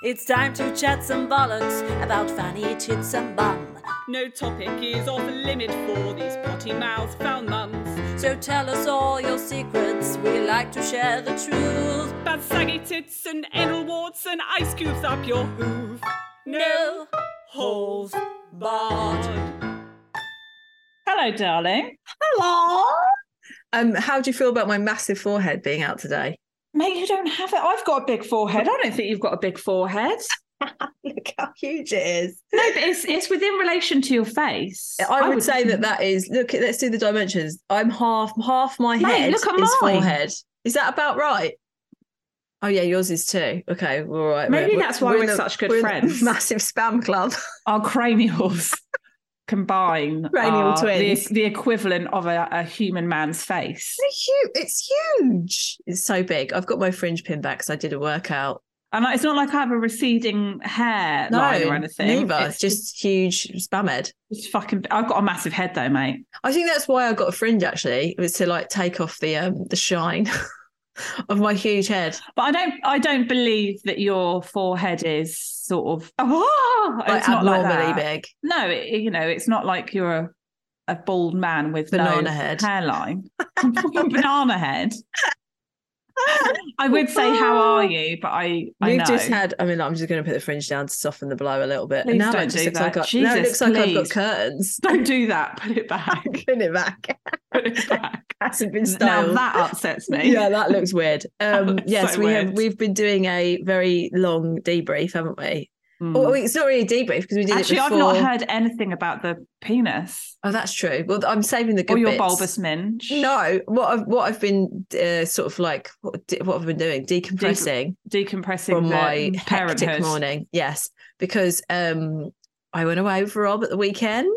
It's time to chat some bollocks about fanny tits and bum. No topic is off limit for these potty mouth foul mums. So tell us all your secrets, we like to share the truth. Bad saggy tits and anal warts and ice cubes up your hoof. No holes barred. Hello, darling. Hello. Um, how do you feel about my massive forehead being out today? Mate, you don't have it. I've got a big forehead. I don't think you've got a big forehead. Look how huge it is. No, but it's it's within relation to your face. I, would, say that that is. Look, let's do the dimensions. I'm half half my Mate, head look at is mine. forehead. Is that about right? Oh yeah, yours is too. Okay, all right. Maybe We're- that's why we're the- such good we're friends. Massive spam club. Our cranials combine Cranial twins. The, the equivalent of a, a human man's face. It's huge. It's huge. It's so big. I've got my fringe pin back because I did a workout. And it's not like I have a receding hair No, line or anything. neither. It's just huge spam head. just fucking. I've got a massive head though, mate. I think that's why I got a fringe. Actually, it was to like take off the um the shine of my huge head. But I don't. I don't believe that your forehead is sort of. Oh, Like it's not like abnormally that. big. No, it, you know, it's not like you're a, a bald man with Banana no head. hairline, banana head. I would say, how are you? But I, I We've know. just had. I mean, I'm just going to put the fringe down to soften the blow a little bit. Please and now don't it just do looks that. like I, now it Jesus, looks like I've got curtains. Don't do that. Put it back. Pin it back. Put it back. Hasn't been now styled. that upsets me. yeah, that looks weird. Um, looks yes, so we weird. have. We've been doing a very long debrief, haven't we? Mm. Oh, it's not really a debrief because we did Actually, it I've not heard anything about the penis Oh, that's true. Well, I'm saving the good or your bits. bulbous minge. No, what I've what I've been uh, sort of like what, what I've been doing decompressing decompressing from my hectic morning. Yes, because um I went away with Rob at the weekend.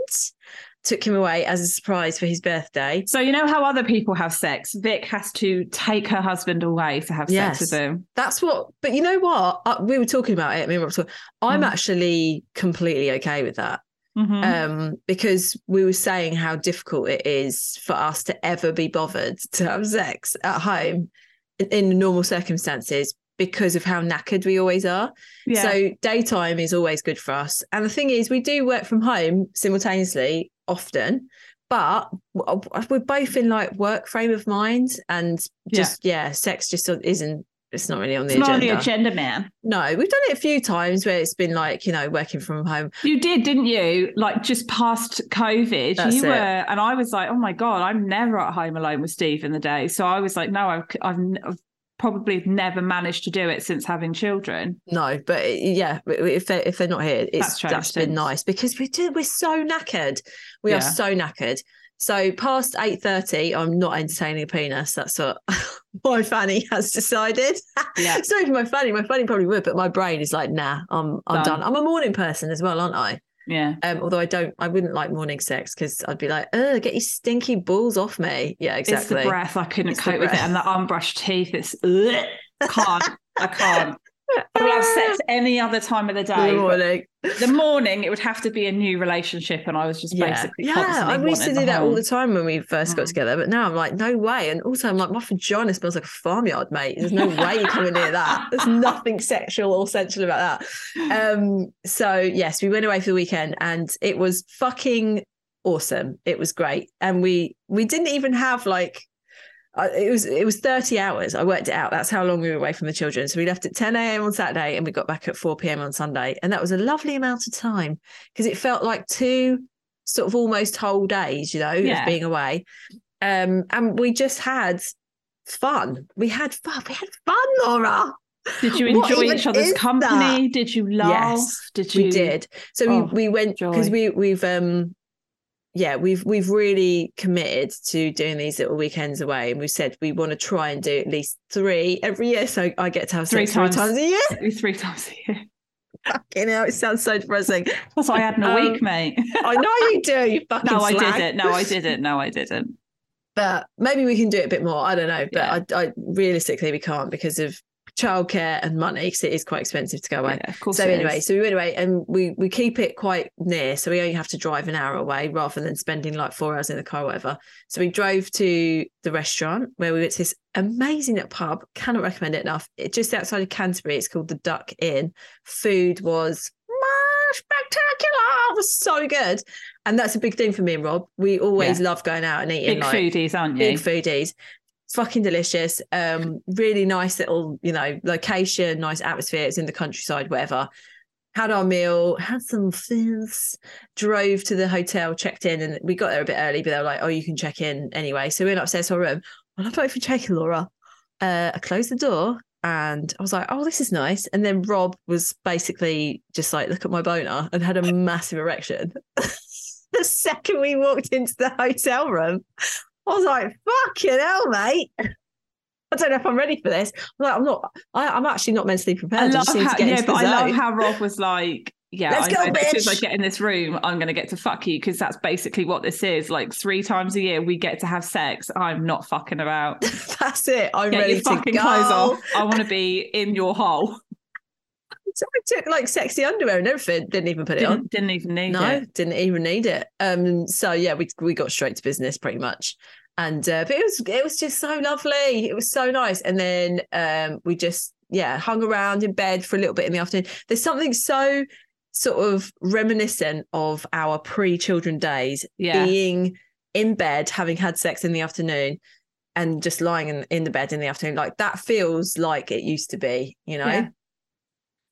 Took him away as a surprise for his birthday. So you know how other people have sex. Vic has to take her husband away to have Yes. sex with him. That's what. But you know what? Uh, we were talking about it. Me and Rob were talking. I'm Mm. actually completely okay with that. Mhm. um, because we were saying how difficult it is for us to ever be bothered to have sex at home in, in normal circumstances because of how knackered we always are. yeah. So daytime is always good for us. And the thing is, we do work from home simultaneously often, but we're both in like work frame of mind and just yeah, sex just isn't. It's not really on the it's not on agenda. the agenda, man. No, we've done it a few times where it's been like you know working from home. You did, didn't you? Like just past COVID, That's you it. were, and I was like, "Oh my god, I'm never at home alone with Steve in the day." So I was like, "No, I've, I've, I've probably never managed to do it since having children." No, but yeah, if they if they're not here, it's That's that's been nice because we do we're so knackered. We Yeah. are so knackered. So past eight thirty, I'm not entertaining a penis. That's what my fanny has decided. Yeah. not even my fanny. My fanny probably would, but my brain is like, nah, I'm I'm Done. done. I'm a morning person as well, aren't I? Yeah, Um, although I don't, I wouldn't like morning sex because I'd be like, oh, get your stinky balls off me. Yeah, exactly. it's the breath. I couldn't It's cope with it, and the unbrushed teeth. It's ugh, can't. I can't. I will have sex any other time of the day. But morning. The morning, it would have to be a new relationship, and I was just Yeah, basically yeah. I used to do that all the time when we first got Mm. together, but now I'm like, no way. And also, I'm like, my vagina smells like a farmyard, mate. There's no way you're coming near that. There's nothing sexual or sensual about that. Um, so yes, we went away for the weekend, and it was fucking awesome. It was great, and we we didn't even have like I, it was it was 30 hours. I worked it out. That's how long we were away from the children. So we left at 10 a.m. on Saturday and we got back at 4 p.m. on Sunday. And that was a lovely amount of time because it felt like two sort of almost whole days, you know, Yeah. of being away. Um, and we just had fun. We had fun. We had fun, Laura. Did you enjoy each other's company? Did you laugh? Yes, Did you? We did. So Oh, we, we went because we we've um yeah, we've we've really committed to doing these little weekends away, and we've said we want to try and do at least three every year. So I get to have Three sex three times. times a year. Three times a year. Fucking hell, it sounds so depressing. That's what I had in a Um, week, mate. I know you do. You fucking no, I slag. didn't. No, I didn't. No, I didn't. But maybe we can do it a bit more. I don't know, Yeah. but I, I realistically we can't because of childcare and money because it is quite expensive to go away. Yeah, of course. So anyway, is. so we went away and we we keep it quite near, so we only have to drive an hour away rather than spending like four hours in the car, or whatever. So we drove to the restaurant where we went to this amazing little pub. Cannot recommend it enough. It just outside of Canterbury. It's called the Duck Inn. Food was spectacular. It was so good, and that's a big thing for me and Rob. We always love going out and eating big like foodies, aren't you? big foodies fucking delicious. Um really nice little you know location nice atmosphere. It's in the countryside whatever. Had our meal had some fizz drove to the hotel checked in and we got there a bit early but they were like oh you can check in anyway. So we went upstairs to our room. Well i'm not for checking laura. Uh i closed the door and I was like, oh, this is nice. And then Rob was basically just like, look at my boner and had a massive erection. the second we walked into the hotel room, I was like, fucking hell, mate. I don't know if I'm ready for this. I'm like, I'm not, I, I'm actually not mentally prepared. I love just how, yeah, but I love how Rob was like, yeah, Let's I go, know that as soon as I get in this room, I'm going to get to fuck you because that's basically what this is. Like three times a year, we get to have sex. I'm not fucking about. That's it. I'm Get ready to fucking go. I want to be in your hole. So I took like sexy underwear and everything. Didn't even put it on. Didn't, didn't even need no, it. No, didn't even need it. Um, so yeah, we we got straight to business pretty much, and uh, but it was it was just so lovely. It was so nice, and then um, we just yeah hung around in bed for a little bit in the afternoon. There's something so sort of reminiscent of our pre-children days, Yeah. being in bed, having had sex in the afternoon. And just lying in, in the bed in the afternoon, like that feels like it used to be, you know Yeah.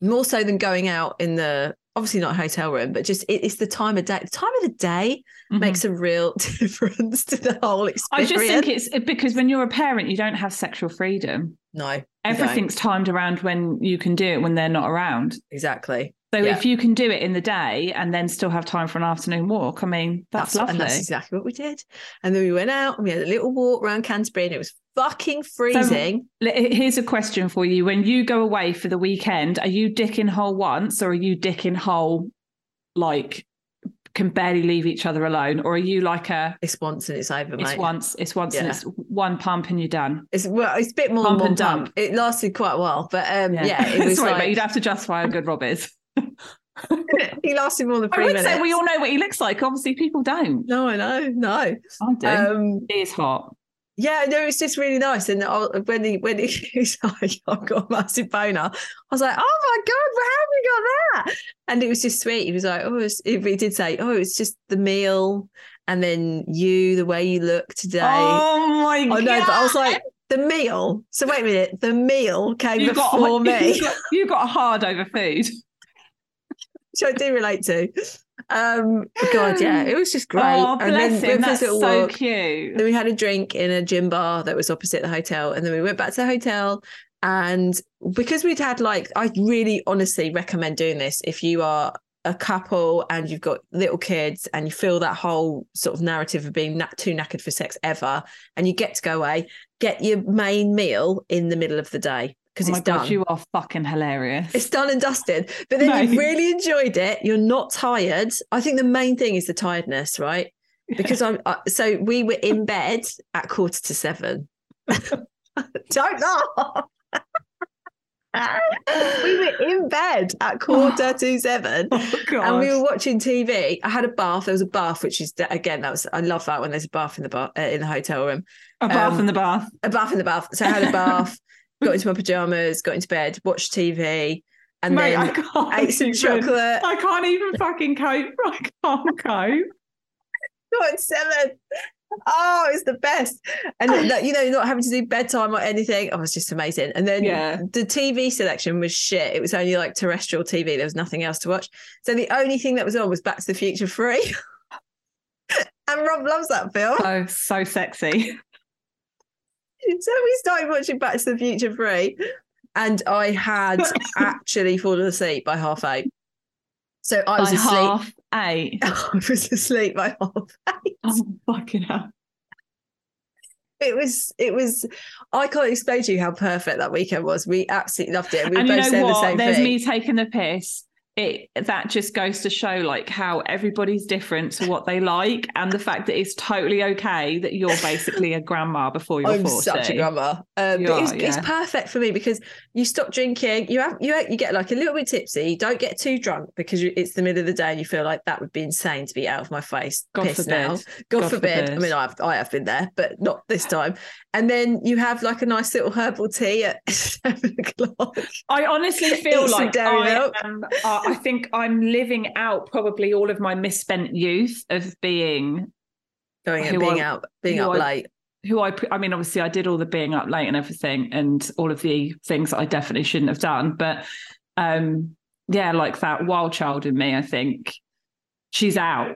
More so than going out in the obviously not hotel room, but just it, it's the time of day. The time of the day Mhm. makes a real difference to the whole experience. I just think it's because when you're a parent, you don't have sexual freedom. no. Everything's timed around when you can do it when they're not around. exactly. So Yeah. if you can do it in the day and then still have time for an afternoon walk, I mean, that's, what- lovely. and that's exactly what we did. And then we went out and we had a little walk around Canterbury, and it was fucking freezing. L- Here's a question for you: When you go away for the weekend, are you dicking hole once, or are you dicking hole like can barely leave each other alone, or are you like a it's once and it's over, it's once, it's once, and it's one pump and you're done? It's well, it's a bit more Pump than one and dump. pump. It lasted quite a while, but um, yeah. it was Sorry, like but you'd have to justify how good Rob is. he lasted more than I three would minutes. say we all know what he looks like. Obviously, people don't. no, I know, no. I do. Um, he is hot. Yeah, no, it's just really nice. And I, when he when he was like, "I've got a massive boner," I was like, "Oh my god, how have you got that?" And it was just sweet. He was like, "Oh," it's, he did say, "Oh, it's just the meal, and then you, the way you look today." Oh my I god! know, but I was like, "The meal." So wait a minute, the meal came you got before me, You got, you got hard over food. Which I do relate to. Um, God, yeah, it was just great. Oh, and bless then him. went for this That's so walk. cute. Then we had a drink in a gym bar that was opposite the hotel. And then we went back to the hotel. And because we'd had like, I really honestly recommend doing this if you are a couple and you've got little kids and you feel that whole sort of narrative of being na- too knackered for sex ever and you get to go away, get your main meal in the middle of the day because Oh it's done. you are fucking hilarious. It's done and dusted. But then No. you've really enjoyed it. You're not tired. I think the main thing is the tiredness, right? Because I'm uh, so we were in bed at quarter to seven. Don't laugh. we were in bed at quarter to seven. oh. And we were watching TV. I had a bath. There was a bath, which is again that was I love that when there's a bath in the bar uh, in the hotel room. a bath um, in the bath. A bath in the bath. So I had a bath, got into my pajamas, got into bed, watched TV, and Mate, then can't ate some even- chocolate. I can't even fucking cope. I can't cope. seven. Oh, it's the best. And that, you know, not having to do bedtime or anything. Oh, it's just amazing. And then Yeah. the TV selection was shit. It was only like terrestrial TV. There was nothing else to watch. So the only thing that was on was Back to the Future 3. and Rob loves that film. So so sexy. So we started watching Back to the Future 3. And I had actually fallen asleep by half eight. So I was By asleep. half eight. I was asleep by half eight. Oh fucking hell. It was, it was, I can't explain to you how perfect that weekend was. We absolutely loved it. We and you both know said the what? same There's thing. me taking the piss. It that just goes to show like how everybody's different to what they like, and the fact that it's totally okay that you're basically a grandma before you're I'm 40. such a grandma. Um, but it's, are, it's yeah. perfect for me because you stop drinking, you have you you get like a little bit tipsy, you don't get too drunk because you, it's the middle of the day and you feel like that would be insane to be out of my face. God forbid. now. God, God forbid. I mean, I've I have been there, but not this time. And then you have like a nice little herbal tea at seven o'clock. I honestly feel like I, am, uh, I think I'm living out probably all of my misspent youth of being Going and being I- out, being up I- late. who I, I mean, obviously, I did all the being up late and everything, and all of the things that I definitely shouldn't have done. But um, yeah, like that wild child in me, I think she's out.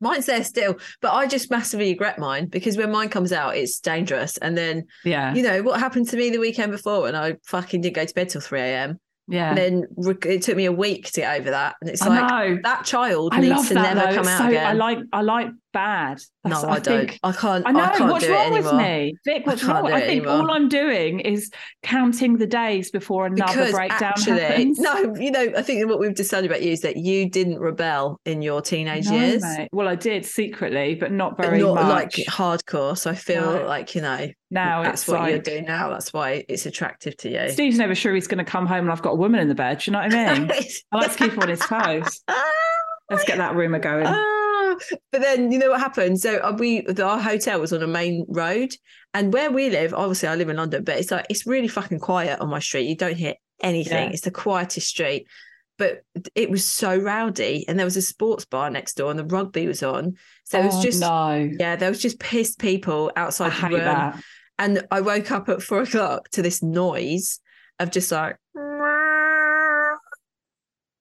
Mine's there still, but I just massively regret mine because when mine comes out, it's dangerous. And then Yeah, you know what happened to me the weekend before, and I fucking didn't go to bed till three a.m. yeah. And then it took me a week to get over that, and it's I like know. that child I needs to that never though. come It's out so, again. I like I like bad. no, That's- I, don't. think- I can't. I know. can't what's wrong with me, Vic? What's can't wrong? I think all I'm doing is counting the days before another Because breakdown actually, happens. no, you know, I think what we've decided about you is that you didn't rebel in your teenage No, years, mate. Well, I did secretly, but not but very not much. like hardcore. So I feel No. like you know now that's it's what you're doing now. That's why it's attractive to you. Steve's never sure he's going to come home and I've got a woman in the bed. Do you know what I mean? I like to keep on his toes. Let's get that rumor going. Ah, Ah, but then you know what happened? So uh, we, our hotel was on a main road, and where we live, obviously I live in London, but it's like it's really fucking quiet on my street. You don't hear anything. Yeah. It's the quietest street. But it was so rowdy, and there was a sports bar next door, and the rugby was on. So it was Oh, just no. yeah, there was just pissed people I outside the hate room, that. and I woke up at four o'clock to this noise of just like.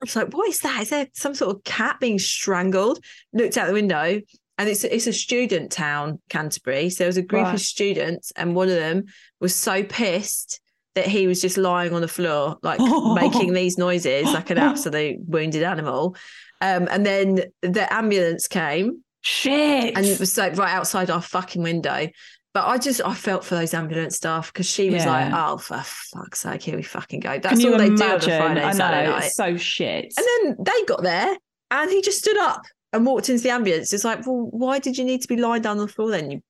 I was like, what is that? Is there some sort of cat being strangled? Looked out the window, and it's it's a student town, Canterbury. So there was a group Right. of students, and one of them was so pissed that he was just lying on the floor, like making these noises like an absolute wounded animal. Um, and then the ambulance came, Shit. and it was like right outside our fucking window. But I just I felt for those ambulance staff because she was like, "Oh, for fuck's sake, here we fucking go." That's all they do on imagine? a Friday, I Saturday night. It's so shit. And then they got there, and he just stood up and walked into the ambulance. It's like, well, why did you need to be lying down on the floor then, you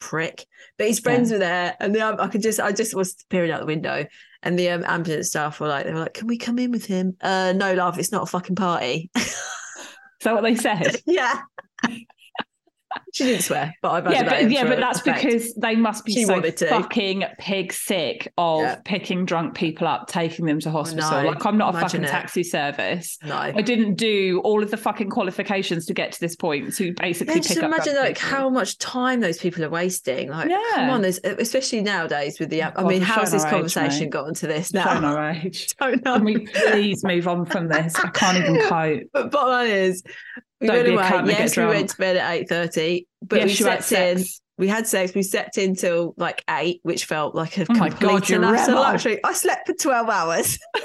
prick? But his friends were there, and the, um, I could just, I just was peering out the window, and the um, ambulance staff were like, they were like, "Can we come in with him?" Uh, no, love, it's not a fucking party. Is that what they said? yeah. She didn't swear, but I've yeah, that but yeah, but that's effect. because they must be She so fucking pig sick of Yeah. picking drunk people up, taking them to hospital. know. Like I'm not a fucking it. taxi service. no. I didn't do all of the fucking qualifications to get to this point to basically Yeah, pick just up. imagine like people. how much time those people are wasting. Like, come on, there's especially nowadays with the. Oh I God, mean, how's this age, conversation mate. got onto this now? our age. Don't know. Can we please move on from this? I can't even cope. But bottom line is, we Don't went be a away. cunt get Yes, we went to bed at eight thirty, but Yes, we slept in. We had sex. We slept in till like eight, which felt like a Oh complete God, and utter luxury. I slept for twelve hours.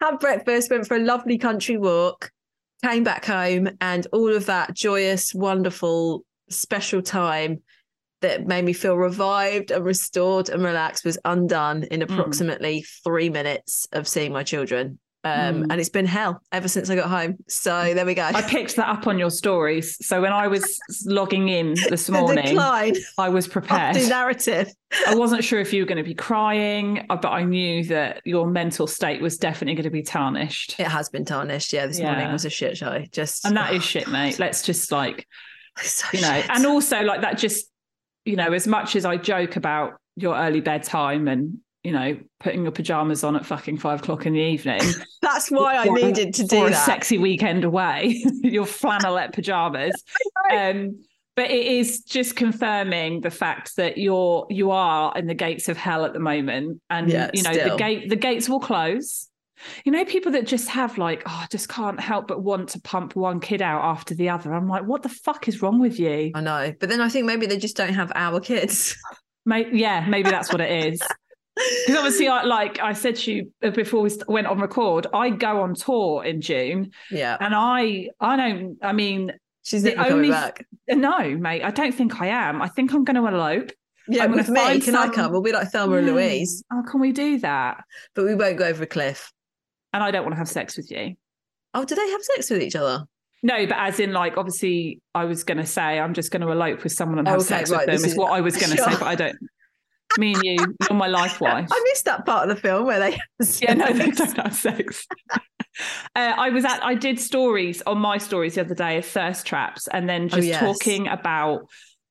had breakfast, went for a lovely country walk, came back home, and all of that joyous, wonderful, special time that made me feel revived and restored and relaxed was undone in Mm. approximately three minutes of seeing my children. Um, Mm. And it's been hell ever since I got home. So there we go. I picked that up on your stories. So when I was logging in this morning, decline I was prepared. narrative. I wasn't sure if you were going to be crying, uh, but I knew that your mental state was definitely going to be tarnished. It has been tarnished. Yeah, this morning was a shit show. Just And that is shit, mate. Let's just like, so you know, shit. and also like that just, you know, as much as I joke about your early bedtime and, you know, putting your pajamas on at fucking five o'clock in the evening that's why I needed to do for a that. sexy weekend away, your flannelette pajamas. Um, but it is just confirming the fact that you're you are in the gates of hell at the moment and Yeah, you know still. the gate the gates will close you know people that just have like oh I just can't help but want to pump one kid out after the other i'm like what the fuck is wrong with you I know. But then I think maybe they just don't have our kids. May- yeah maybe that's what it is because obviously I like I said to you uh, before we went on record I go on tour in June yeah. and I I don't I mean She's the only- back. no mate I don't think I am I think I'm going to elope Yeah, with me, can I some- come? We'll be like Thelma and Yeah. Louise, Oh, can we do that? but we won't go over a cliff. And I don't want to have sex with you. Oh, do they have sex with each other? No, but as in, like, obviously, I was going to say I'm just going to elope with someone and have Okay, sex right, with them. Is is- what I was going to say, but I don't. Me and you, you're my life wife. I missed that part of the film where they. have Yeah, no, they don't have sex. uh, I was at, I did stories on my stories the other day of thirst traps, and then Oh, just yes. talking about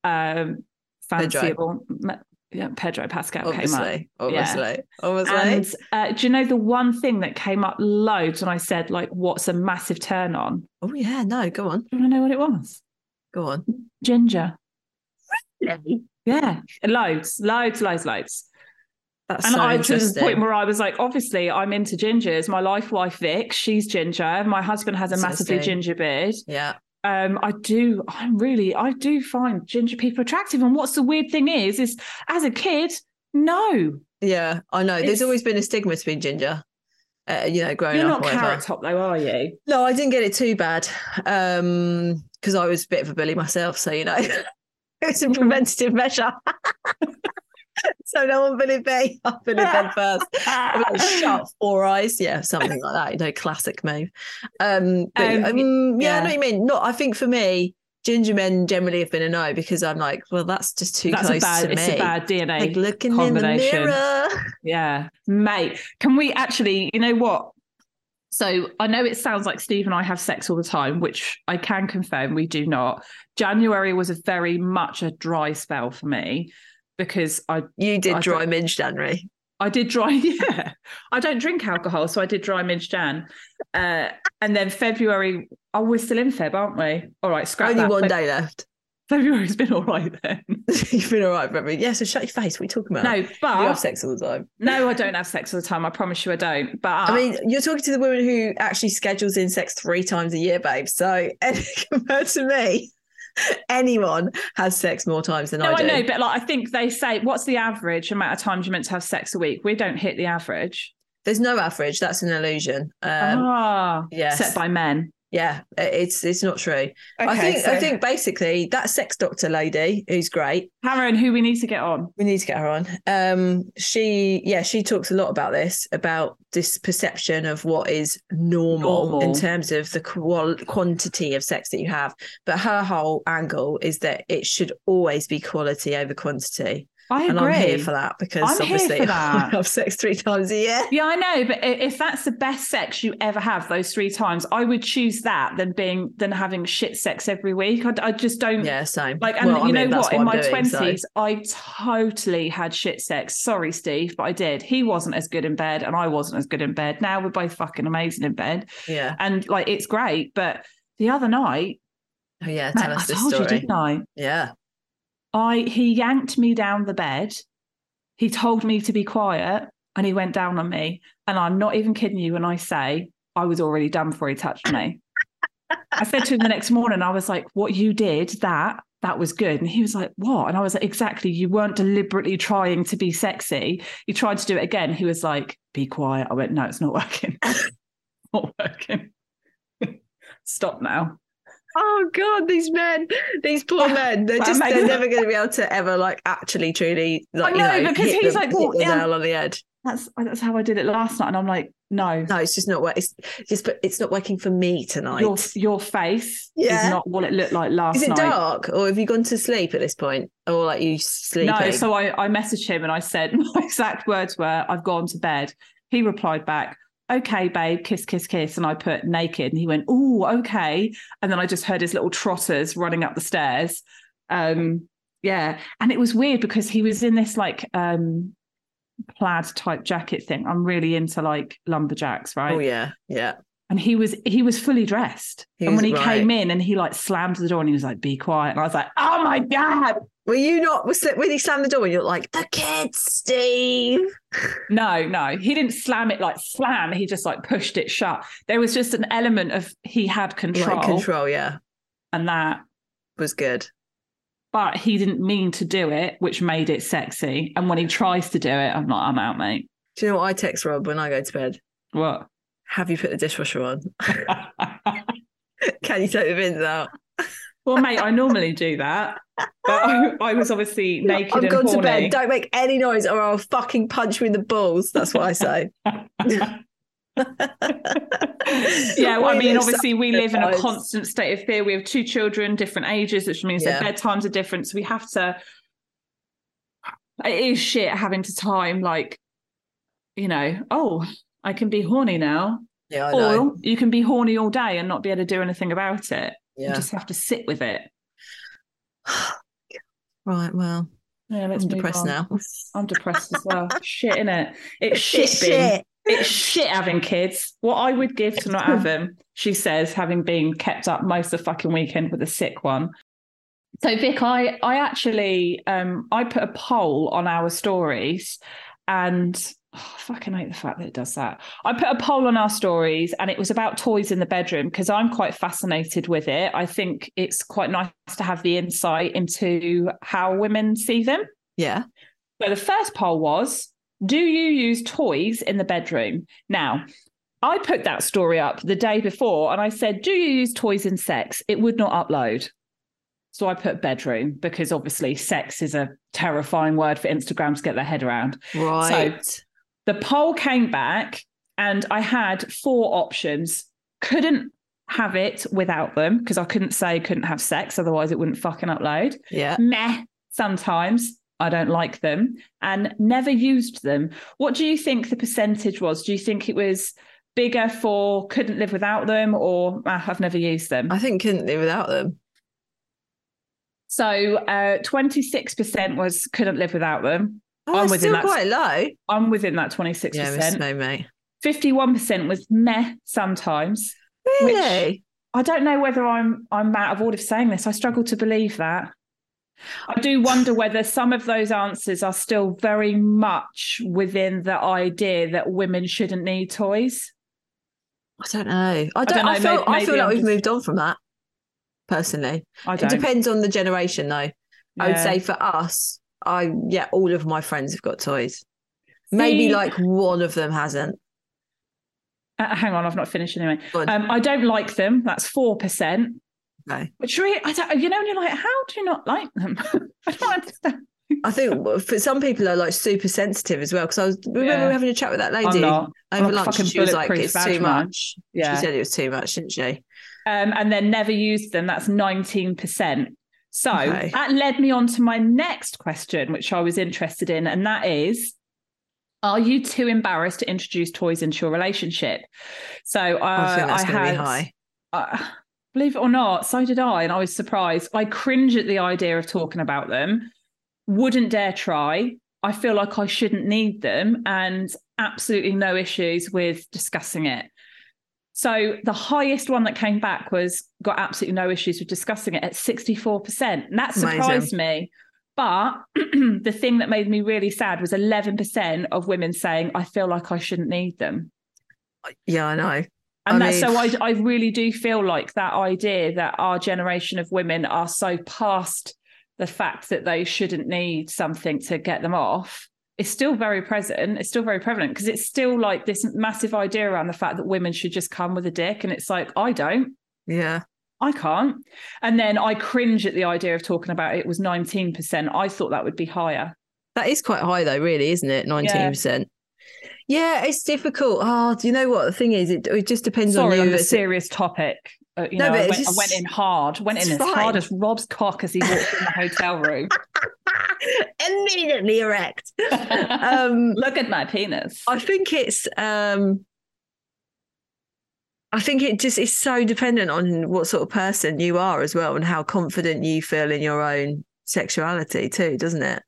um, Pedro. fanciable. Yeah, Pedro Pascal came up. Obviously, obviously, obviously. And uh, do you know the one thing that came up loads when I said like, "What's a massive turn on"? Oh yeah, no, go on, Do you want to know what it was? go on. Ginger. Yeah, loads, loads, loads, loads. That's And so I to the point where I was like, obviously, I'm into gingers. My life wife Vic, she's ginger. My husband has a massively ginger beard. yeah, Um, I do, I'm really, I do find ginger people attractive. And what's the weird thing is, is as a kid, no, yeah, I know. It's- There's always been a stigma to being ginger. Uh, you know, growing you're up. not or whatever. carrot top though, are you? No, I didn't get it too bad um because I was a bit of a bully myself, so you know it's a preventative measure. so no one bullied me. I bullied them first. I'm like, shut four eyes, yeah, something like that. You know, classic move. Um, but Um, um, yeah, I know what you mean. No, I think for me, ginger men generally have been a no because I'm like, well, that's just too That's close a bad, to it's a bad DNA. like looking in the combination. mirror. Yeah, mate. Can we actually, you know what? So I know it sounds like Steve and I have sex all the time, which I can confirm we do not. January was a very much a dry spell for me because I You did I dry minge January. I did dry, yeah. I don't drink alcohol, so I did dry minge Jan. Uh, and then February, oh, we're still in Feb, aren't we? All right, scrap Only that. one day left. February's been all right then. You've been all right, Remy. Yeah, so shut your face. What are you talking about? No, but. you have sex all the time. no, I don't have sex all the time. I promise you, I don't. But I mean, you're talking to the woman who actually schedules in sex three times a year, babe. So compared to me, anyone has sex more times than No, I do. No, I, know, but like I think they say, what's the average amount of times you're meant to have sex a week? We don't hit the average. There's no average. That's an illusion. Um, ah, yes. set by men. Yeah, it's it's not true. I think so I think basically that sex doctor lady who's great. Karen, who we need to get on. We need to get her on. Um, she yeah, she talks a lot about this about this perception of what is normal, Normal. in terms of the qual- quantity of sex that you have. But her whole angle is that it should always be quality over quantity. I And agree. I'm here for that because I'm obviously for that. I have sex three times a year. Yeah, I know, but if that's the best sex you ever have, those three times, I would choose that than being than having shit sex every week. I, I just don't Yeah, same. like. And Well, I you mean, know that's what? In my doing, so- twenties, I totally had shit sex. Sorry, Steve, but I did. He wasn't as good in bed, and I wasn't as good in bed. Now we're both fucking amazing in bed, Yeah. and like it's great. But the other night, Oh, yeah. Tell I us the told story. you, didn't I? Yeah. I he yanked me down the bed. He told me to be quiet and he went down on me. And I'm not even kidding you when I say I was already done before he touched me. I said to him the next morning, I was like, What you did, that, that was good. And he was like, What? And I was like, Exactly. You weren't deliberately trying to be sexy. You tried to do it again. He was like, Be quiet. I went, No, it's not working. not working. Stop now. Oh God, these men, these poor men, they're just they're never going to be able to ever like actually truly like I know, you know because he's the, like, well, the yeah. nail on the head. That's that's how I did it last night. And I'm like, no, No, it's just not what it's just but it's not working for me tonight. your your face Yeah. is not what it looked like last Is it night. dark or have you gone to sleep at this point? Or like you sleep? No, so I, I messaged him and I said my exact words were, "I've gone to bed." He replied back, "Okay, babe, kiss, kiss, kiss," and I put naked, and he went, "Oh, okay." And then I just heard his little trotters running up the stairs. Um, yeah, and it was weird because he was in this like um plaid type jacket thing. I'm really into like lumberjacks, right? oh yeah, yeah. and he was he was fully dressed. He and when he right. came in and he like slammed the door and he was like, "Be quiet," and I was like, "Oh my god!" Were you not was when he slammed the door and you're like, the kids, Steve? No, no, he didn't slam it like slam. He just like pushed it shut. There was just an element of he had control, Like control, yeah. and that, Was good. but he didn't mean to do it, which made it sexy. And when he tries to do it, I'm like, I'm out, mate. Do you know what I text Rob when I go to bed? What? Have you put the dishwasher on? Can you take the bins out? well, mate, I normally do that, but I, I was obviously naked I've and gone to bed. Don't make any noise or I'll fucking punch you in the balls. That's what I say. yeah, well, I mean, obviously, we live in a constant state of fear. We have two children, different ages, which means Yeah. their bedtimes are different. So we have to. It is shit having to time, like, you know, oh, I can be horny now, Yeah, I know. or you can be horny all day and not be able to do anything about it. You Yeah. just have to sit with it. Right, well, Yeah, let's I'm depressed on. now. I'm depressed as well. shit, innit? It's shit. It's shit. It's shit having kids. What I would give to not have them, she says, having been kept up most of the fucking weekend with a sick one. So Vic, I I actually um I put a poll on our stories and oh, I fucking hate the fact that it does that. I put a poll on our stories and it was about toys in the bedroom because I'm quite fascinated with it. I think it's quite nice to have the insight into how women see them. Yeah. So the first poll was Do you use toys in the bedroom? Now, I put that story up the day before and I said, Do you use toys in sex? It would not upload. So I put bedroom because obviously sex is a terrifying word for Instagram to get their head around. Right. The poll came back and I had four options. Couldn't have it without them because I couldn't say couldn't have sex, otherwise it wouldn't fucking upload yeah. meh sometimes i don't like them and never used them what do you think the percentage was do you think it was bigger for couldn't live without them or ah, i've never used them I think couldn't live without them. so uh 26% was couldn't live without them Oh, I'm within still that- quite low. i'm within that 26% Yeah, mate. 51% was meh sometimes Really? I don't know whether I'm I'm out of order for saying this. I struggle to believe that. I do wonder whether some of those answers are still very much within the idea that women shouldn't need toys. I don't know. I don't. don't I, feel. maybe- I feel maybe like I'm we've just- moved on from that. Personally, I it depends on the generation, though. I would say for us, I yeah, all of my friends have got toys. Maybe See- like one of them hasn't. Uh, hang on, I've not finished anyway. Um, I don't like them. That's four percent. Okay. Which really, I don't. You know, and you're like, how do you not like them? I don't understand. I think for some people are like super sensitive as well. Because I was remember Yeah. we were having a chat with that lady I'm not. I'm over like lunch. She was like, "It's too man." much." Yeah. She said it was too much, didn't she? um, and then never used them. That's 19%. So Okay. that led me on to my next question, which I was interested in, and that is Are you too embarrassed to introduce toys into your relationship? So uh, I I had, high. uh, believe it or not, so did I, and I was surprised. I cringe at the idea of talking about them, wouldn't dare try. I feel like I shouldn't need them, and absolutely no issues with discussing it. So the highest one that came back was got absolutely no issues with discussing it at 64%. And that Amazing. surprised me. But the thing that made me really sad was 11% of women saying, I feel like I shouldn't need them. Uh, yeah, I know. And I that, so I, I really do feel like that idea that our generation of women are so past the fact that they shouldn't need something to get them off is still very present. It's still very prevalent because it's still like this massive idea around the fact that women should just come with a dick. And it's like, I don't. Yeah. I can't. And then I cringe at the idea of talking about it was 19%. I thought that would be higher. That is quite high though, really, isn't it? Nineteen percent. Yeah, it's difficult. Oh, do you know what the thing is? It, it just depends Sorry on on the serious topic. Uh, you No, know, I went, I went in hard, went in as fine. hard as Rob's cock as he walked in the hotel room. Immediately erect. um, Look at my penis. I think it's. Um, I think it just is so dependent on what sort of person you are as well, and how confident you feel in your own sexuality too, doesn't it?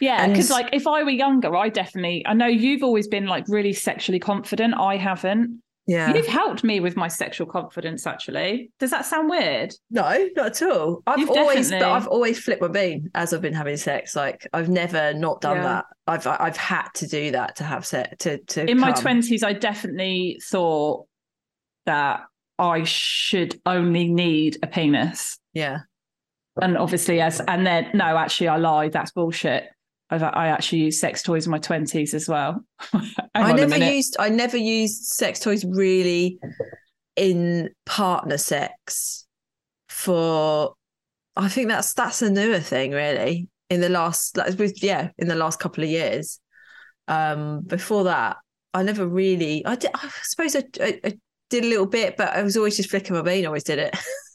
Yeah, because like if I were younger, I definitely I know you've always been like really sexually confident. I haven't. Yeah. You've helped me with my sexual confidence, actually. Does that sound weird? No, not at all. I've You've always, but I've always flipped my bean as I've been having sex. Like I've never not done Yeah. that. I've I've had to do that to have sex to to In my twenties, I definitely thought that I should only need a penis. Yeah, and obviously yes and then no actually i lied that's bullshit I've, i actually used sex toys in my 20s as well I never used I never used sex toys really in partner sex for. I think that's that's a newer thing really in the last like with yeah in the last couple of years. Um, before that, I never really. I did. I suppose I, I, I did a little bit, but I was always just flicking my bean. Always did it.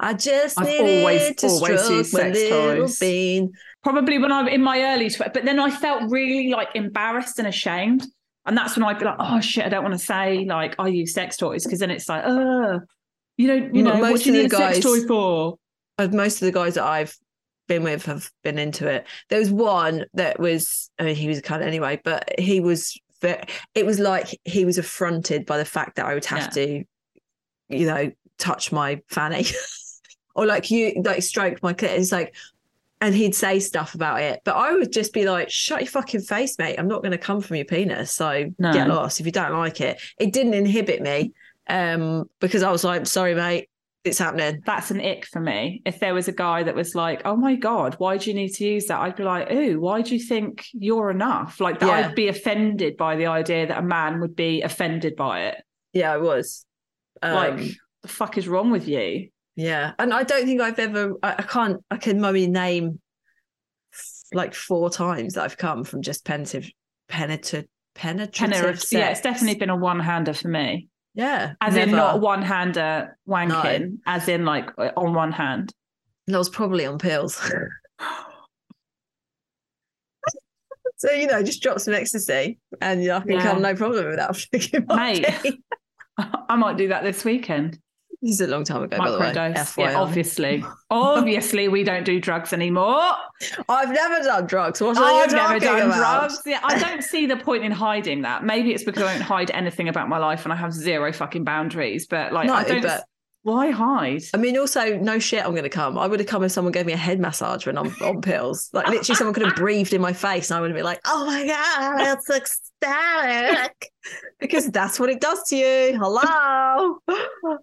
I just I've needed always- to always stroke used my sex little toys. bean. probably when i'm in my early tw- but then i felt really like embarrassed and ashamed and that's when i'd be like oh shit i don't want to say like i use sex toys because then it's like oh you don't you M- know what do you of need the a sex toy for most of the guys that I've been with have been into it. There was one that was, I mean, he was a cunt anyway, but he was, it was like he was affronted by the fact that I would have to, you know, touch my fanny or like you, like stroke my clit. It's like, and he'd say stuff about it, but I would just be like, shut your fucking face, mate. I'm not going to come from your penis. So No. get lost if you don't like it. It didn't inhibit me um, because I was like, sorry, mate, it's happening. that's an ick for me. If there was a guy that was like, "Oh my god, why do you need to use that?" I'd be like, "Ooh, why do you think you're enough?" Like that, Yeah. I'd be offended by the idea that a man would be offended by it. Yeah, I was. Um, like, the fuck is wrong with you? Yeah, and I don't think I've ever. I, I can't. I can maybe name like four times that I've come from just penetrative, penetrative, penetrative. Yeah, it's definitely been a one-hander for me. yeah, As in, not one-hander wanking, as in like uh, on one hand. And I was probably on pills. so you know, just drop some ecstasy, and I can Yeah. come no problem without my Mate. I might do that this weekend. This is a long time ago, by the way. FYI. Yeah, obviously. obviously, we don't do drugs anymore. I've never done drugs. What are I've you never done about? drugs. Yeah, I don't see the point in hiding that. Maybe it's because I don't hide anything about my life and I have zero fucking boundaries. But like, No, I don't. but- why hide? I mean, also, no shit, I'm going to come. I would have come if someone gave me a head massage when I'm on pills. Like, literally, someone could have breathed in my face and I would have been like, oh my God, that's ecstatic. because that's what it does to you. Hello.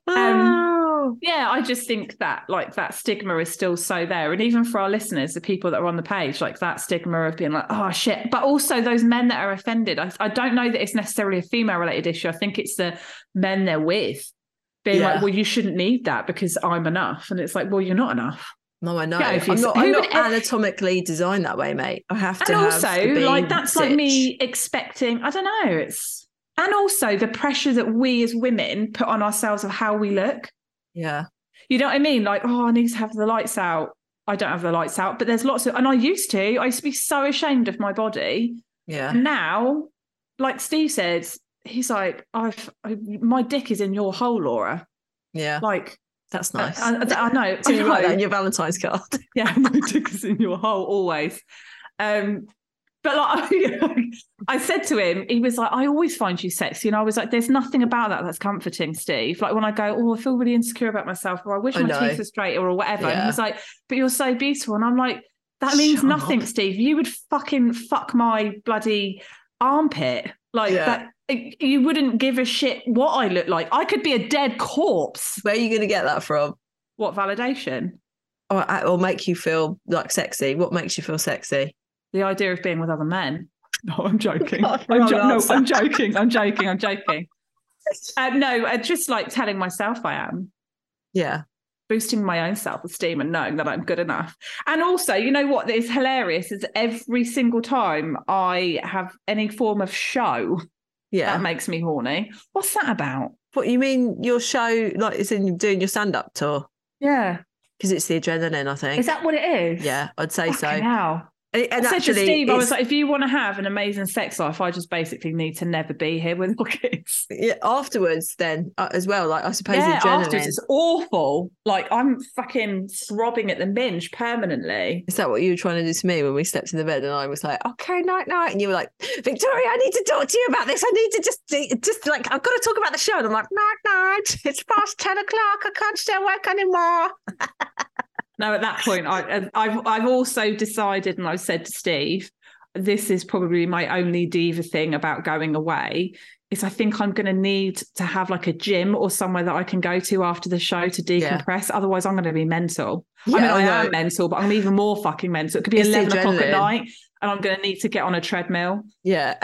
Oh. Yeah, I just think that like that stigma is still so there, and even for our listeners, the people that are on the page, like that stigma of being like, oh shit. But also those men that are offended. I, I don't know that it's necessarily a female related issue. I think it's the men they're with being Yeah. like, well, you shouldn't need that because I'm enough, and it's like, well, you're not enough. no, I know. Yeah, if I'm not, I'm not anatomically designed that way, mate. I have to and have also like that's like me expecting i don't know it's and also the pressure that we as women put on ourselves of how we look Yeah. you know what i mean like oh i need to have the lights out i don't have the lights out but there's lots of and i used to i used to be so ashamed of my body Yeah. now like steve said he's like i've I, my dick is in your hole laura Yeah. like That's nice. I, I, I know Did you write that in your Valentine's card? yeah, my dick is in your hole always. Um, but like I said to him, he was like, I always find you sexy. And I was like, there's nothing about that that's comforting, Steve. Like when I go, oh, I feel really insecure about myself, or I wish I my know. teeth were straighter, or whatever. And Yeah. he was like, but you're so beautiful. And I'm like, that means Shut nothing, up. Steve. You would fucking fuck my bloody armpit. Like Yeah. that. You wouldn't give a shit what I look like. I could be a dead corpse. Where are you going to get that from? What validation? Or, or make you feel like sexy? What makes you feel sexy? the idea of being with other men. No, I'm joking. God, I'm, wrong jo- no. I'm joking. I'm joking. I'm joking. Uh, no, uh, just like telling myself I am, Yeah. Boosting my own self esteem and knowing that I'm good enough. And also, you know what is hilarious is every single time I have any form of show Yeah. that makes me horny. What's that about? What you mean? Your show, like, is in doing your stand-up tour Yeah. because it's the adrenaline. I think. Is that what it is? Yeah, I'd say so. Now. And, I said to actually, Steve, I was like, if you want to have an amazing sex life, I just basically need to never be here with your kids. yeah, afterwards, then uh, as well. Like I suppose yeah, in afterwards it's awful. Like I'm fucking throbbing at the minge permanently. Is that what you were trying to do to me when we slept in the bed and I was like, okay, night, night. And you were like, Victoria, I need to talk to you about this. I need to just, just like, I've got to talk about the show. And I'm like, night, night. It's past 10 o'clock. I can't stay awake anymore. No, at that point, I, I've I've also decided, and I've said to Steve, this is probably my only diva thing about going away. Is I think I'm going to need to have like a gym or somewhere that I can go to after the show to decompress. Otherwise, I'm going to be mental. I mean, Yeah, I, I am mental, but I'm even more fucking mental. It could be It's the 11 o'clock at night, and I'm going to need to get on a treadmill. Yeah.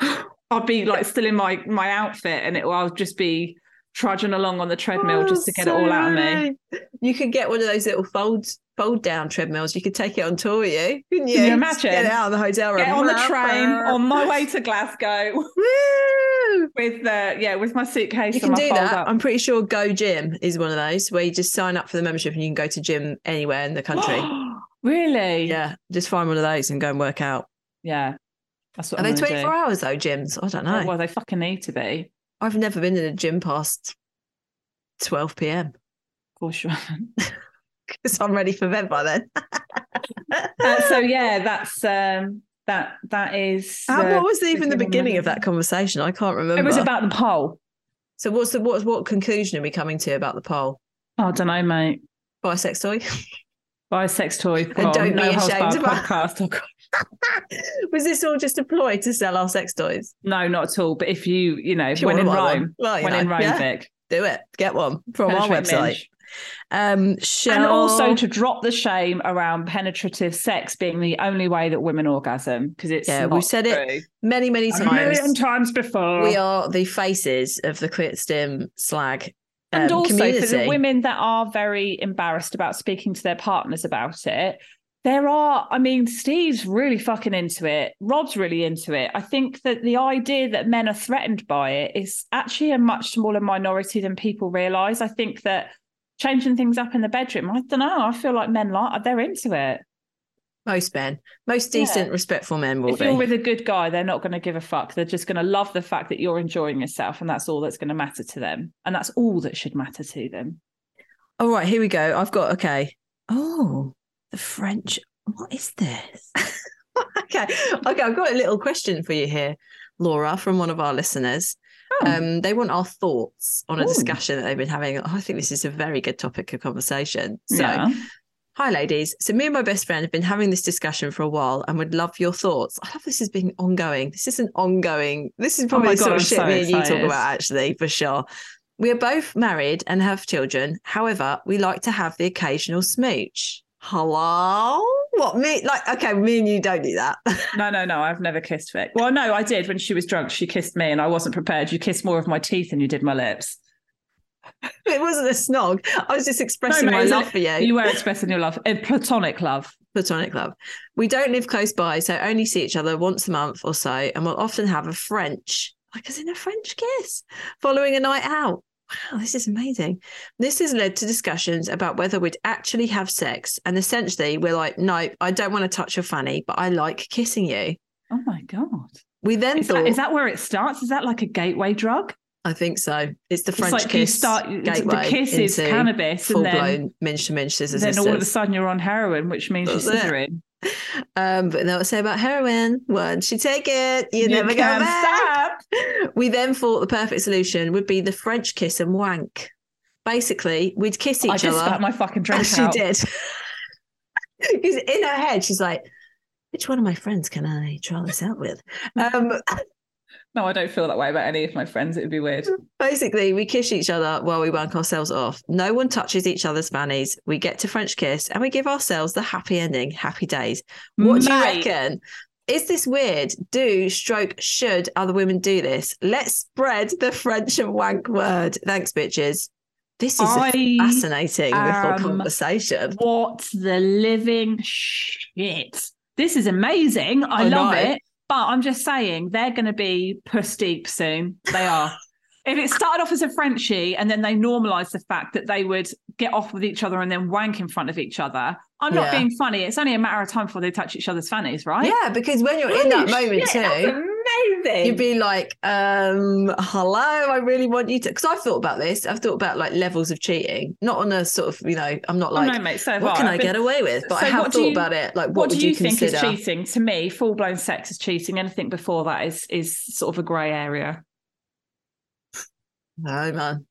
I'll be like still in my my outfit, and it I'll just be trudging along on the treadmill Oh, just to get it all out of me. You could get one of those little fold fold down treadmills. You could take it on tour with you, couldn't you? Can you Just imagine? Get out of the hotel room. Get on the train on my way to Glasgow Woo! with the yeah with my suitcase You and can my do that. up. I'm pretty sure Go Gym is one of those where you just sign up for the membership and you can go to gym anywhere in the country. really? yeah, just find one of those and go and work out. Yeah. That's what Are I'm they 24 do. hours though, gyms? I don't know. Oh, well, they fucking need to be. I've never been in a gym past 12 p.m. Of course you haven't. because I'm ready for bed by then. Uh, so yeah, that's um that that is. How- uh, what was the, even the beginning of that conversation? I can't remember. It was about the poll. So what's the what's what conclusion are we coming to about the poll? Oh, I don't know, mate. Buy a sex toy? Buy a sex toy. And don't be no Holds ashamed about- podcast. Was this all just a ploy to sell our sex toys? No, not at all. But if you, you know, If you when in Rome, well, when in Rome, yeah. Vic, Do it. Get one from our website. minge. Um, shall... And also to drop the shame around penetrative sex being the only way that women orgasm because it's Yeah, we've said it true. many, many a times. million times before. We are the faces of the quit stim slag um, and also community. for the women that are very embarrassed about speaking to their partners about it there are i mean steve's really fucking into it. Rob's really into it. I think that the idea that men are threatened by it is actually a much smaller minority than people realize. I think that changing things up in the bedroom i don't know. I feel like men like they're into it. Most men, most Yeah. decent, respectful men will if you're with a good guy they're not going to give a fuck. They're just going to love the fact that you're enjoying yourself and that's all that's going to matter to them. And that's all that should matter to them. All right, here we go. I've got okay. Oh, the French. What is this? okay, okay. I've got a little question for you here, Laura, from one of our listeners. Oh. Um, they want our thoughts on a Ooh. discussion that they've been having. I think this is a very good topic of conversation. So, yeah hi, ladies. So, me and my best friend have been having this discussion for a while, and would love your thoughts. I love this as being ongoing. This is an ongoing. This is probably Oh the sort of I'm shit so me and you talk about, actually, for sure. We are both married and have children. However, we like to have the occasional smooch. Hello? What me? Like, okay, me and you don't do that. No, no, no. I've never kissed Vic. Well, no, I did when she was drunk. She kissed me, and I wasn't prepared. You kissed more of my teeth than you did my lips. it wasn't a snog. I was just expressing mate, my love for you. You were expressing your love, a platonic love. platonic love. We don't live close by, so only see each other once a month or so, and we'll often have a French, like as in a French kiss, following a night out. Wow, this is amazing. This has led to discussions about whether we'd actually have sex. And essentially, we're like, no, I don't want to touch your fanny, but I like kissing you. Oh my god! We then Is thought, that, is that where it starts? Is that like a gateway drug? I think so. It's the It's French like you kiss. start the kiss is into cannabis, full and then, blown minge to minge scissors. then all of a sudden you're on heroin, which means you're scissoring. Um, but what say about heroin? Once you take it, you, You never go back. stop. We then thought the perfect solution would be the French kiss and wank. Basically, we'd kiss each I just other. spat my fucking drink she did. Because in her head, she's like, which one of my friends can I try this out with? Um, No, I don't feel that way about any of my friends. It would be weird. basically, we kiss each other while we wank ourselves off. No one touches each other's fannies. We get to French kiss and we give ourselves the happy ending, happy days. What do you reckon? Is this weird? Do, stroke, should other women do this? Let's spread the French and wank word. Thanks, bitches. This is I fascinating little conversation. What the living shit. This is amazing. I, I love know. it. But I'm just saying, they're going to be puss deep soon. They are. if it started off as a Frenchie and then they normalised the fact that they would get off with each other and then wank in front of each other, I'm not Yeah. being funny. It's only a matter of time before they touch each other's fannies, right? Yeah, because when you're in that moment shit, too, amazing. you'd be like, um, hello, I really want you to because I've thought about this. I've thought about like levels of cheating. Not on a sort of, you know, I'm not Oh, like no, mate, so what can I, get away with? But I have thought you- about it. Like, what, what, do you, consider? think is cheating? To me, full blown sex is cheating. Anything before that is is sort of a grey area. No, man.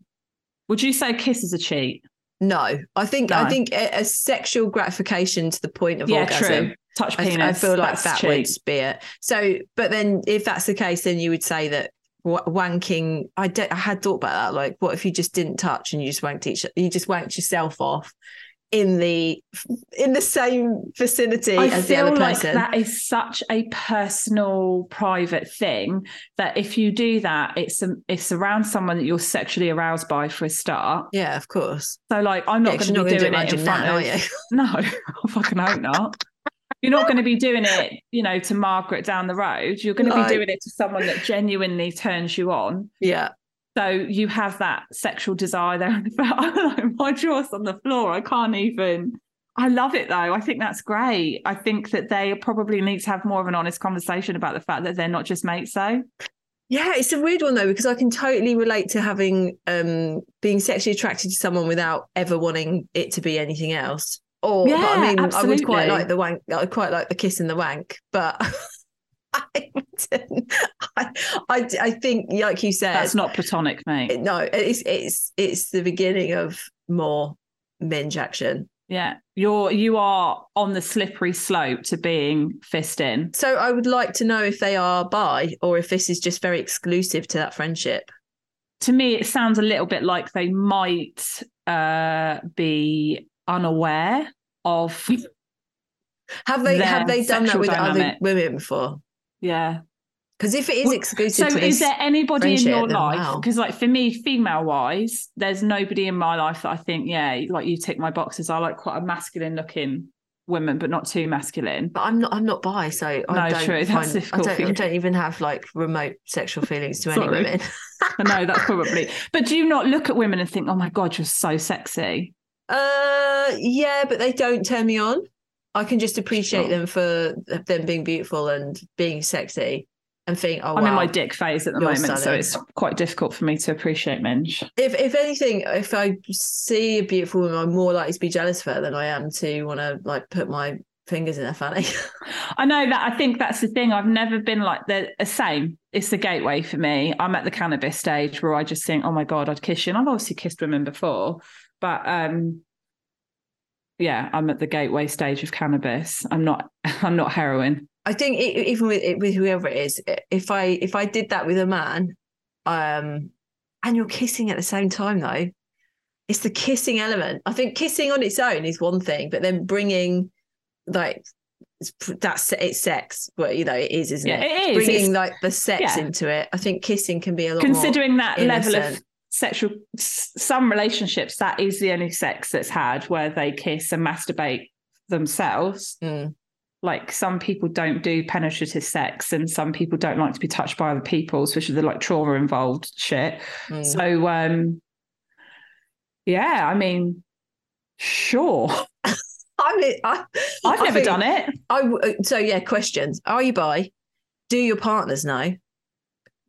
Would you say kiss is a cheat? No, I think I think a, a sexual gratification to the point of yeah, orgasm. true. Touch I, penis. I feel like that cheat. would be it. So, but then if that's the case, then you would say that wa- wanking. I, I had thought about that. Like, what if you just didn't touch and you just wanked each, you just wanked yourself off in the in the same vicinity I as the feel other like person? that is such a personal, private thing that if you do that, it's um, it's around someone that you're sexually aroused by for a start. yeah, of course. So, like, I'm not Yeah, going to be doing do it in front of. you? No, I fucking hope not. You're not going to be doing it, you know, to Margaret down the road. You're going to No. be doing it to someone that genuinely turns you on. Yeah. So you have that sexual desire there. But I don't know, my jaw's on the floor. I can't even. I love it though. I think that's great. I think that they probably need to have more of an honest conversation about the fact that they're not just mates though. Yeah, it's a weird one though because I can totally relate to having um being sexually attracted to someone without ever wanting it to be anything else. Or but I Yeah, mean, I would quite like the wank. I quite like the kiss and the wank, but I, I, I, think, like you said, That's not platonic, mate. no, it's it's it's the beginning of more minge action. Yeah. You're you are on the slippery slope to being fist in. So I would like to know if they are bi or if this is just very exclusive to that friendship. To me, it sounds a little bit like they might uh be unaware of Have they have they done that with other women before? Yeah Because if it is exclusive So to is there anybody in your life? wow. Because like for me, female wise, there's nobody in my life that I think, yeah, like you tick my boxes. I like quite a masculine looking woman, but not too masculine. but I'm not I'm not bi, so I No, don't true, that's find, I difficult don't for I don't even have like remote sexual feelings to any women. I know that's probably. But do you not look at women and think, oh my god, you're so sexy? Uh yeah, but they don't turn me on. I can just appreciate Sure. them for them being beautiful and being sexy and think, oh I'm wow. in my dick phase at the moment, so it's quite difficult for me to appreciate Minge. if if anything, if I see a beautiful woman, I'm more likely to be jealous of her than I am to want to like put my fingers in her fanny. I know that. I think that's the thing. I've never been like the the same. It's the gateway for me. I'm at the cannabis stage where I just think, oh my god, I'd kiss you. And I've obviously kissed women before, but um, yeah, I'm at the gateway stage of cannabis. I'm not. I'm not heroin. I think e- even with with whoever it is, if I if I did that with a man, um, and you're kissing at the same time though, it's the kissing element. I think kissing on its own is one thing, but then bringing like that's it's sex. but you know it is, isn't Yeah, it? it is. Bringing It's- like the sex yeah. into it. I think kissing can be a lot considering that level of innocent. Sexual some relationships that is the only sex that's had where they kiss and masturbate themselves. Mm. like some people don't do penetrative sex and some people don't like to be touched by other people especially the like trauma involved shit Mm. so um yeah i mean sure I mean, I, i've I never think- done it I w- so yeah. Questions: Are you bi? Do your partners know?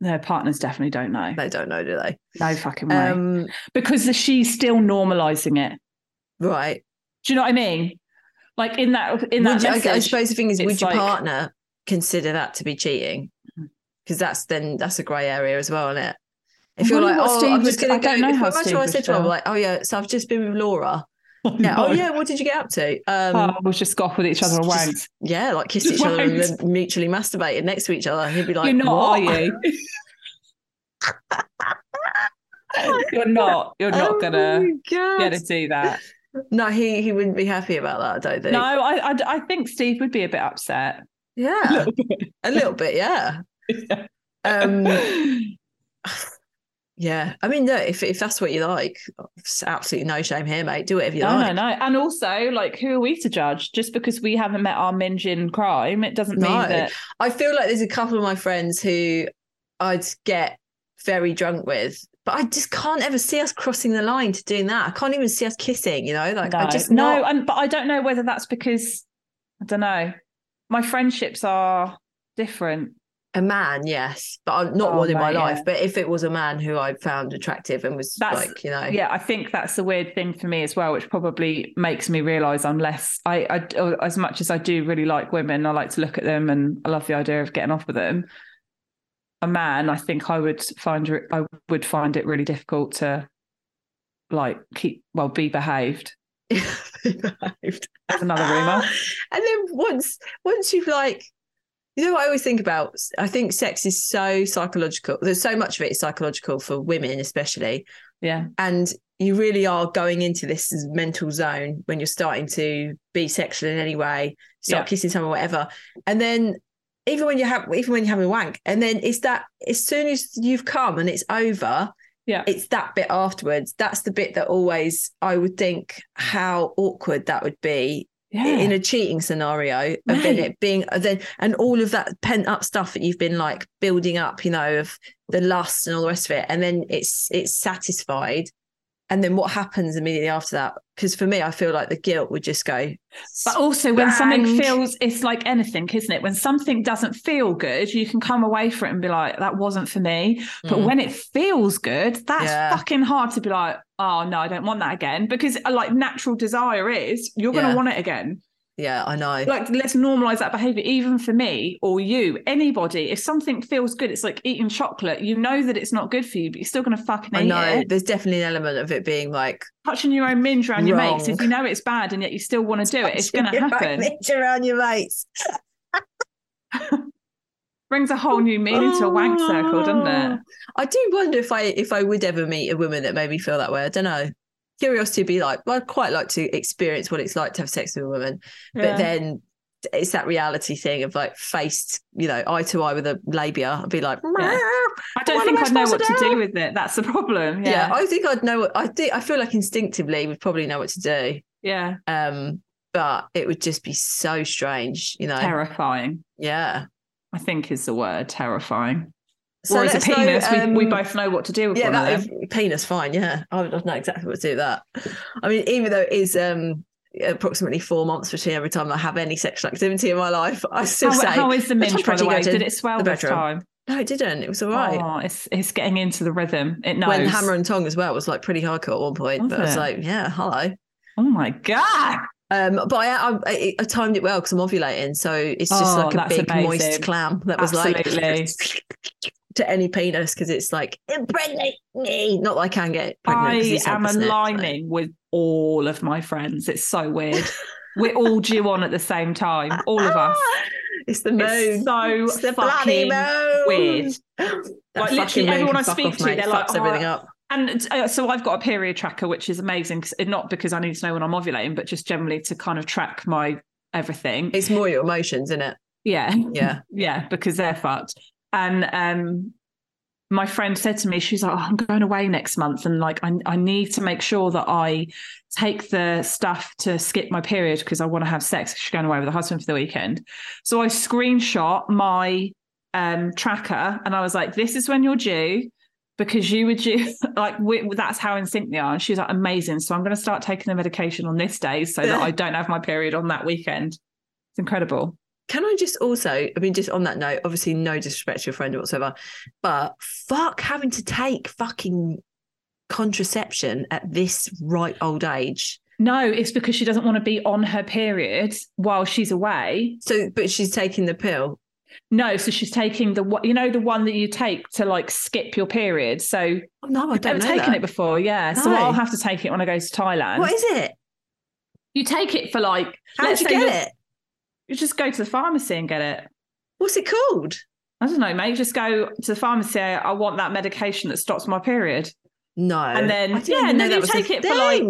Their partners definitely don't know They don't know, do they? no fucking way Um, because the, she's still normalizing it right. do you know what i mean like in that in that you- I- I suppose the thing is, would your like- partner consider that to be cheating? Because that's then that's a grey area as well, isn't it? If you're like, oh, Steve I'm just going to go. don't know If how Steve I said to her, like, oh yeah, so I've just been with Laura. Yeah. No. Oh yeah. What did you get up to? Um, oh, we'll just go off with each other and just- wank. yeah, like Just each other and then mutually masturbated next to each other. He'd be like, You're not, what? are you? You're not. You're not Oh gonna my be God. able to do that. No, he he wouldn't be happy about that. I don't think. No, I, I, I think Steve would be a bit upset. Yeah, a little bit. Yeah. Um, yeah. I mean, no, if if that's what you like, absolutely no shame here, mate. Do whatever you no, like. no, no. And also, like, who are we to judge? Just because we haven't met our minge in crime, it doesn't mean No. that. I feel like there's a couple of my friends who I'd get very drunk with But I just can't ever see us crossing the line to doing that. I can't even see us kissing, you know? Like no, I just no, not- and but I don't know whether that's because I don't know. My friendships are different. A man, yes, but I'm not Oh, one in my life. yeah. But if it was a man who I found attractive and was That's- like, you know, Yeah, I think that's the weird thing for me as well, which probably makes me realize I'm less. I, I oh, as much as I do really like women, I like to look at them, and I love the idea of getting off with them. A man, I think I would find I would find it really difficult to like keep well be behaved. behaved. There's another rumor. and then once once you've like you know what I always think about? I think sex is so psychological. There's so much of it is psychological for women, especially. Yeah, And you really are going into this mental zone when you're starting to be sexual in any way, start Yeah. kissing someone, whatever. And then even when you have even when you're having a wank, and then it's that as soon as you've come and it's over, yeah, it's that bit afterwards. That's the bit that always I would think how awkward that would be yeah. in a cheating scenario of then it being uh, then and all of that pent up stuff that you've been like building up, you know, of the lust and all the rest of it, and then it's it's satisfied. And then what happens immediately after that? Because for me, I feel like the guilt would just go. But also, when something feels, it's like anything, isn't it? When something doesn't feel good, you can come away from it and be like, that wasn't for me. But Mm. when it feels good, that's Yeah. fucking hard to be like, oh, no, I don't want that again. Because, uh, like, natural desire is you're going to Yeah. want it again. Yeah, I know. Like, let's normalize that behavior, even for me or you, anybody. If something feels good, it's like eating chocolate. You know that it's not good for you, but you're still going to fucking I know. it. There's definitely an element of it being like Touching your own minge around your mates, if you know it's bad and yet you still want to do it, it's going to happen. "Mitch around your mates. brings a whole new meaning to a wank circle, doesn't it? I do wonder if I if I would ever meet a woman that made me feel that way. I don't know. Curiosity would be like, well, I'd quite like to experience what it's like to have sex with a woman, Yeah. but then it's that reality thing of like faced, you know, eye to eye with a labia. I'd be like, I don't think I I'd know what to to do? do with it. That's the problem. yeah. Yeah. I think I'd know. What, I think I feel like instinctively we'd probably know what to do. Yeah. Um, but it would just be so strange, you know. Terrifying, Yeah. I think is the word. Terrifying. So Whereas a us know, penis, we, we um, both know what to do with yeah, one of that them. is, penis, fine. Yeah, I would know exactly what to do with that. I mean, even though it is um, approximately four months between every time I have any sexual activity in my life, I still How, say, how is the "Let's minge, by the way? Did it swell the this bedroom." time? no, it didn't. It was all right. Oh, it's it's getting into the rhythm. It knows. when Hammer and Tongue as well was like pretty hardcore at one point, Was but I was like, yeah, hello. oh my god! Um, but I, I, I, timed it well because I'm ovulating, so it's just Oh, like a big moist clam that was Absolutely. like to any penis because it's like impregnate me. Not that I can get pregnant. I am the snip, so- aligning with all of my friends. It's so weird. We're all due on at the same time, all of us. It's the moon. It's so It's the bloody fucking moon. weird. Like, fucking literally everyone I speak off, to, mate. they're like, "Oh, everything up. And uh, so I've got a period tracker, which is amazing. Not because I need to know when I'm ovulating, but just generally to kind of track my everything. It's more your emotions, isn't it? yeah, Yeah. yeah, because they're fucked. And um, my friend said to me, she's like, oh, I'm going away next month, and like I, I need to make sure that I take the stuff to skip my period because I want to have sex. She's going away with her husband for the weekend. So I screenshot my um, tracker, and I was like, this is when you're due. Because you were due, like we, that's how in sync they are. And she's like, amazing. So I'm going to start taking the medication on this day so that I don't have my period on that weekend. It's incredible. Can I just also, I mean, just on that note, obviously no disrespect to your friend or whatsoever, but fuck having to take fucking contraception at this right old age. No, it's because she doesn't want to be on her period while she's away. So, but she's taking the pill. No, so she's taking the one- you know the one that you take to like skip your period. So Oh, no, I I've don't never know taken that. it before. Yeah, so I'll have to take it when I go to Thailand. What is it? you take it for like How did you get it? You just go to the pharmacy and get it. What's it called? I don't know, mate. Just go to the pharmacy. I want that medication that stops my period. No. And then- yeah, and then you take it for, like.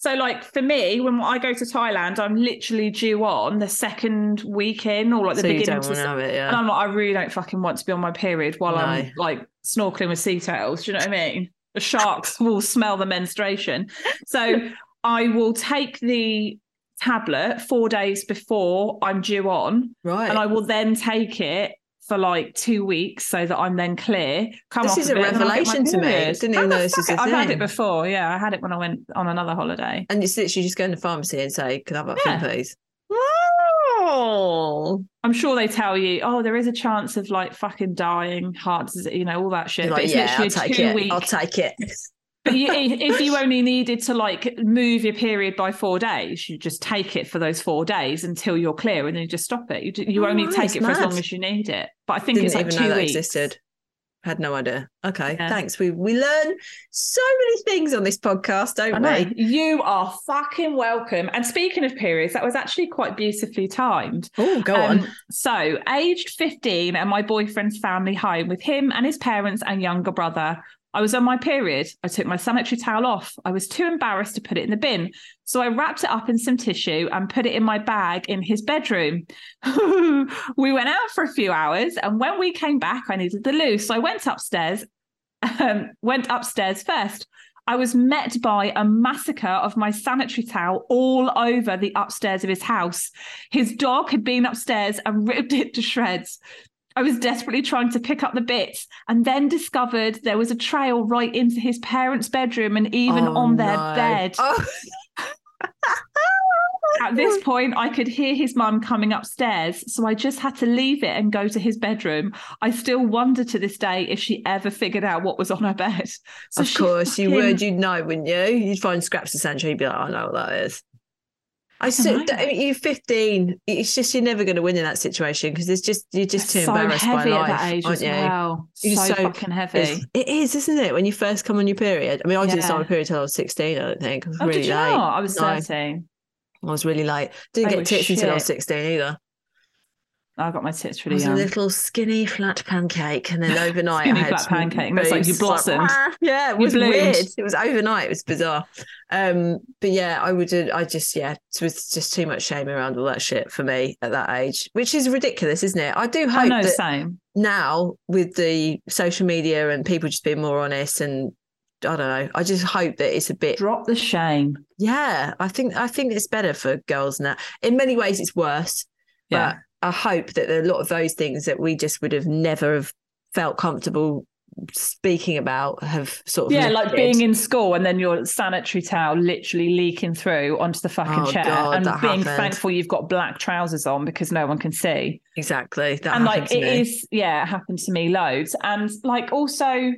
So, like for me, when I go to Thailand, I'm literally due on the second week in, or like the so beginning. to the it, And. I'm like, I really don't fucking want to be on my period while I'm like snorkeling with sea turtles. Do you know what I mean? The sharks will smell the menstruation. So I will take the tablet four days before I'm due on, Right. and I will then take it for like two weeks so that I'm then clear. Come This is a I'll revelation to me. period. Didn't even know this a I've had it before. Yeah, I had it when I went on another holiday. And it's literally just go in the pharmacy and say, "Can I have a Yeah. thing, please?" I'm sure they tell you, oh, there is a chance of like fucking dying, heart disease, you know, all that shit. You're but it's yeah, I'll literally take two it. week. I'll take it. But you, if you only needed to like move your period by four days, you just take it for those four days until you're clear, and then you just stop it. You, do- you Oh, only right, take it for as long as you need it. But I think Didn't it's like even two know that weeks. existed. Had no idea. Okay, Yeah. thanks. We we learn so many things on this podcast, don't we? You are fucking welcome. And speaking of periods, that was actually quite beautifully timed. Oh, go Um, on. So, aged 15, and my boyfriend's family home with him and his parents and younger brother. I was on my period. I took my sanitary towel off. I was too embarrassed to put it in the bin. So I wrapped it up in some tissue and put it in my bag in his bedroom. we went out for a few hours. And when we came back, I needed the loo. So I went upstairs, um, went upstairs first. I was met by a massacre of my sanitary towel all over the upstairs of his house. His dog had been upstairs and ripped it to shreds. I was desperately trying to pick up the bits and then discovered there was a trail right into his parents' bedroom and even Oh, on their no. bed. Oh. At this point, I could hear his mum coming upstairs, so I just had to leave it and go to his bedroom. I still wonder to this day if she ever figured out what was on her bed. So of course, you would. You'd know, wouldn't you? You'd find scraps of sanitary. You'd be like, I know what that is. I still, know. I mean, you're 15. It's just you're never going to win in that situation because it's just you're just too so embarrassed by life, at that age aren't as you? well. You're so, so- fucking heavy. It is, isn't it? When you first come on your period. I mean, I didn't start my period till I was 16. I don't think. I was oh, really did you late. not? I was No. 13. I was really late. Didn't Oh, get tits until I was 16 either. I got my tits really was young. a little skinny flat pancake, and then overnight Skinny I had flat pancake. Looks like you blossomed. "Ah." yeah, it was weird. It was overnight. It was bizarre. Um, but yeah, I would. I just yeah, it was just too much shame around all that shit for me at that age, which is ridiculous, isn't it? I do hope I know, that same. now with the social media and people just being more honest and. I don't know. I just hope that it's a bit Drop the shame. yeah, I think I think it's better for girls now. In many ways, it's worse. Yeah. I hope that a lot of those things that we just would have never have felt comfortable speaking about have sort of Yeah, like being in school and then your sanitary towel literally leaking through onto the fucking Oh, chair God, and being happened. thankful you've got black trousers on because no one can see. exactly that and like it me. is, yeah, it happened to me loads. And like also